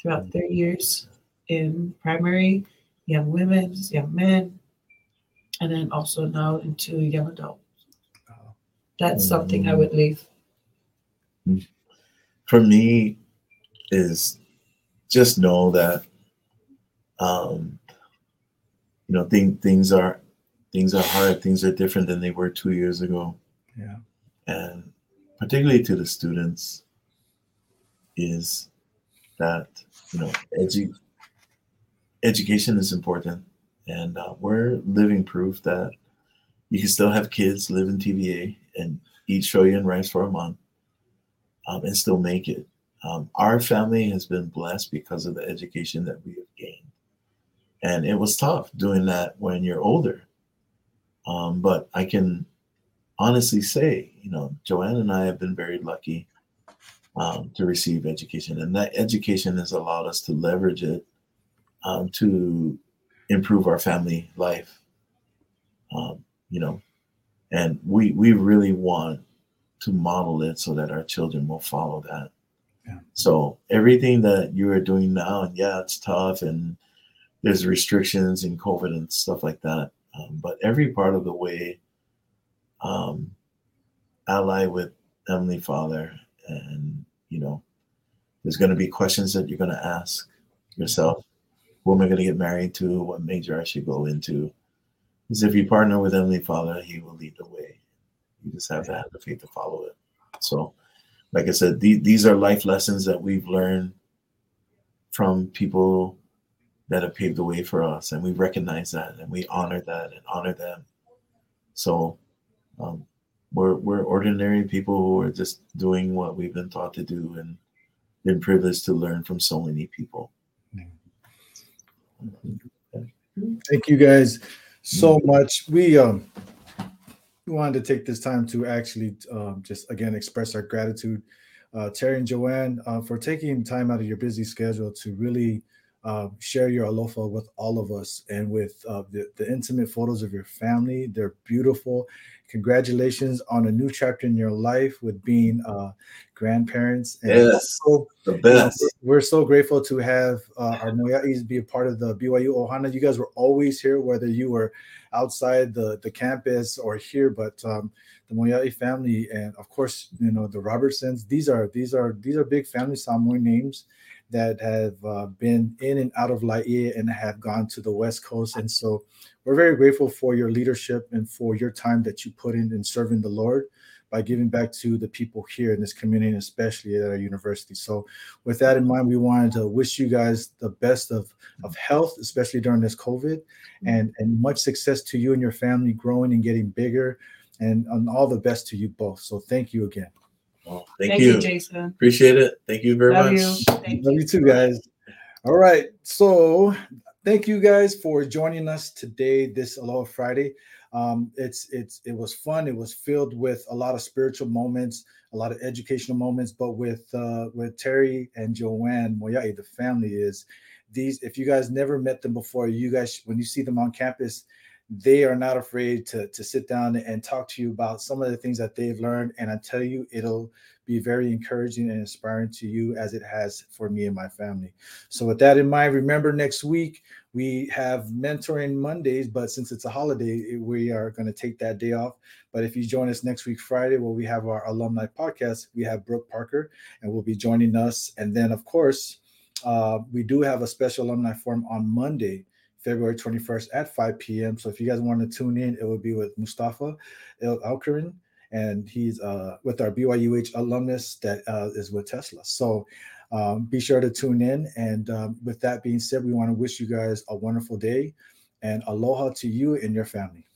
throughout their years in primary, young women, young men, and then also now into young adults. That's something I would leave. For me, is just know that um, you know thing, things are things are hard things are different than they were two years ago Yeah. and particularly to the students is that you know edu- education is important and uh, we're living proof that you can still have kids live in tva and eat shoyu and rice for a month um, and still make it. Um, our family has been blessed because of the education that we have gained. And it was tough doing that when you're older. Um, but i can honestly say you know joanne and i have been very lucky um, to receive education. And that education has allowed us to leverage it um, to improve our family life. Um, you know and we we really want to model it so that our children will follow that Yeah. so everything that you are doing now and yeah it's tough and there's restrictions and covid and stuff like that um, but every part of the way um, ally with Heavenly Father, and you know, there's going to be questions that you're going to ask yourself. Who am I going to get married to? What major I should go into? Because if you partner with Heavenly Father, He will lead the way. You just have to have the faith to follow it. So, like I said, the- these are life lessons that we've learned from people that have paved the way for us, and we recognize that and we honor that and honor them. So, um, we're we're ordinary people who are just doing what we've been taught to do and been privileged to learn from so many people. Thank you guys so much. We um we wanted to take this time to actually um, just again express our gratitude, uh, Terry and Joanne, uh, for taking time out of your busy schedule to really uh, share your alofa with all of us and with uh, the, the intimate photos of your family. They're beautiful. Congratulations on a new chapter in your life with being uh, grandparents. And Yes. also, The you know, best. we're we're so grateful to have uh, our Moea'is be a part of the BYU Ohana. You guys were always here, whether you were outside the, the campus or here, but um, the Moea'i family and of course, you know, the Robertsons, these are these are these are big family Samoan names that have uh, been in and out of Laie and have gone to the West Coast. And so we're very grateful for your leadership and for your time that you put in in serving the Lord by giving back to the people here in this community, and especially at our university. So, with that in mind, we wanted to wish you guys the best of, of health, especially during this COVID, and, and much success to you and your family growing and getting bigger, and, and all the best to you both. So, thank you again. Well, thank, Thank you. you, Jason. Appreciate it. Thank you very Love much. you. Thank Love you too, guys. All right. So thank you guys for joining us today, this Aloha Friday. Um, it's it's it was fun. It was filled with a lot of spiritual moments, a lot of educational moments. But with uh, with Terry and Joanne Moea'i, the family is these. If you guys never met them before, you guys when you see them on campus, they are not afraid to to sit down and talk to you about some of the things that they've learned. And I tell you, it'll be very encouraging and inspiring to you as it has for me and my family. So, with that in mind, remember next week we have mentoring Mondays, but since it's a holiday, we are going to take that day off. But if you join us next week, Friday, where we have our alumni podcast, we have Brooke Parker and will be joining us. And then, of course, uh, we do have a special alumni forum on Monday. February 21st at 5 p.m. So if you guys want to tune in, it will be with Mustafa El Alkarin and he's uh, with our BYUH alumnus that uh, is with Tesla. So um, be sure to tune in. And um, with that being said, we want to wish you guys a wonderful day and aloha to you and your family.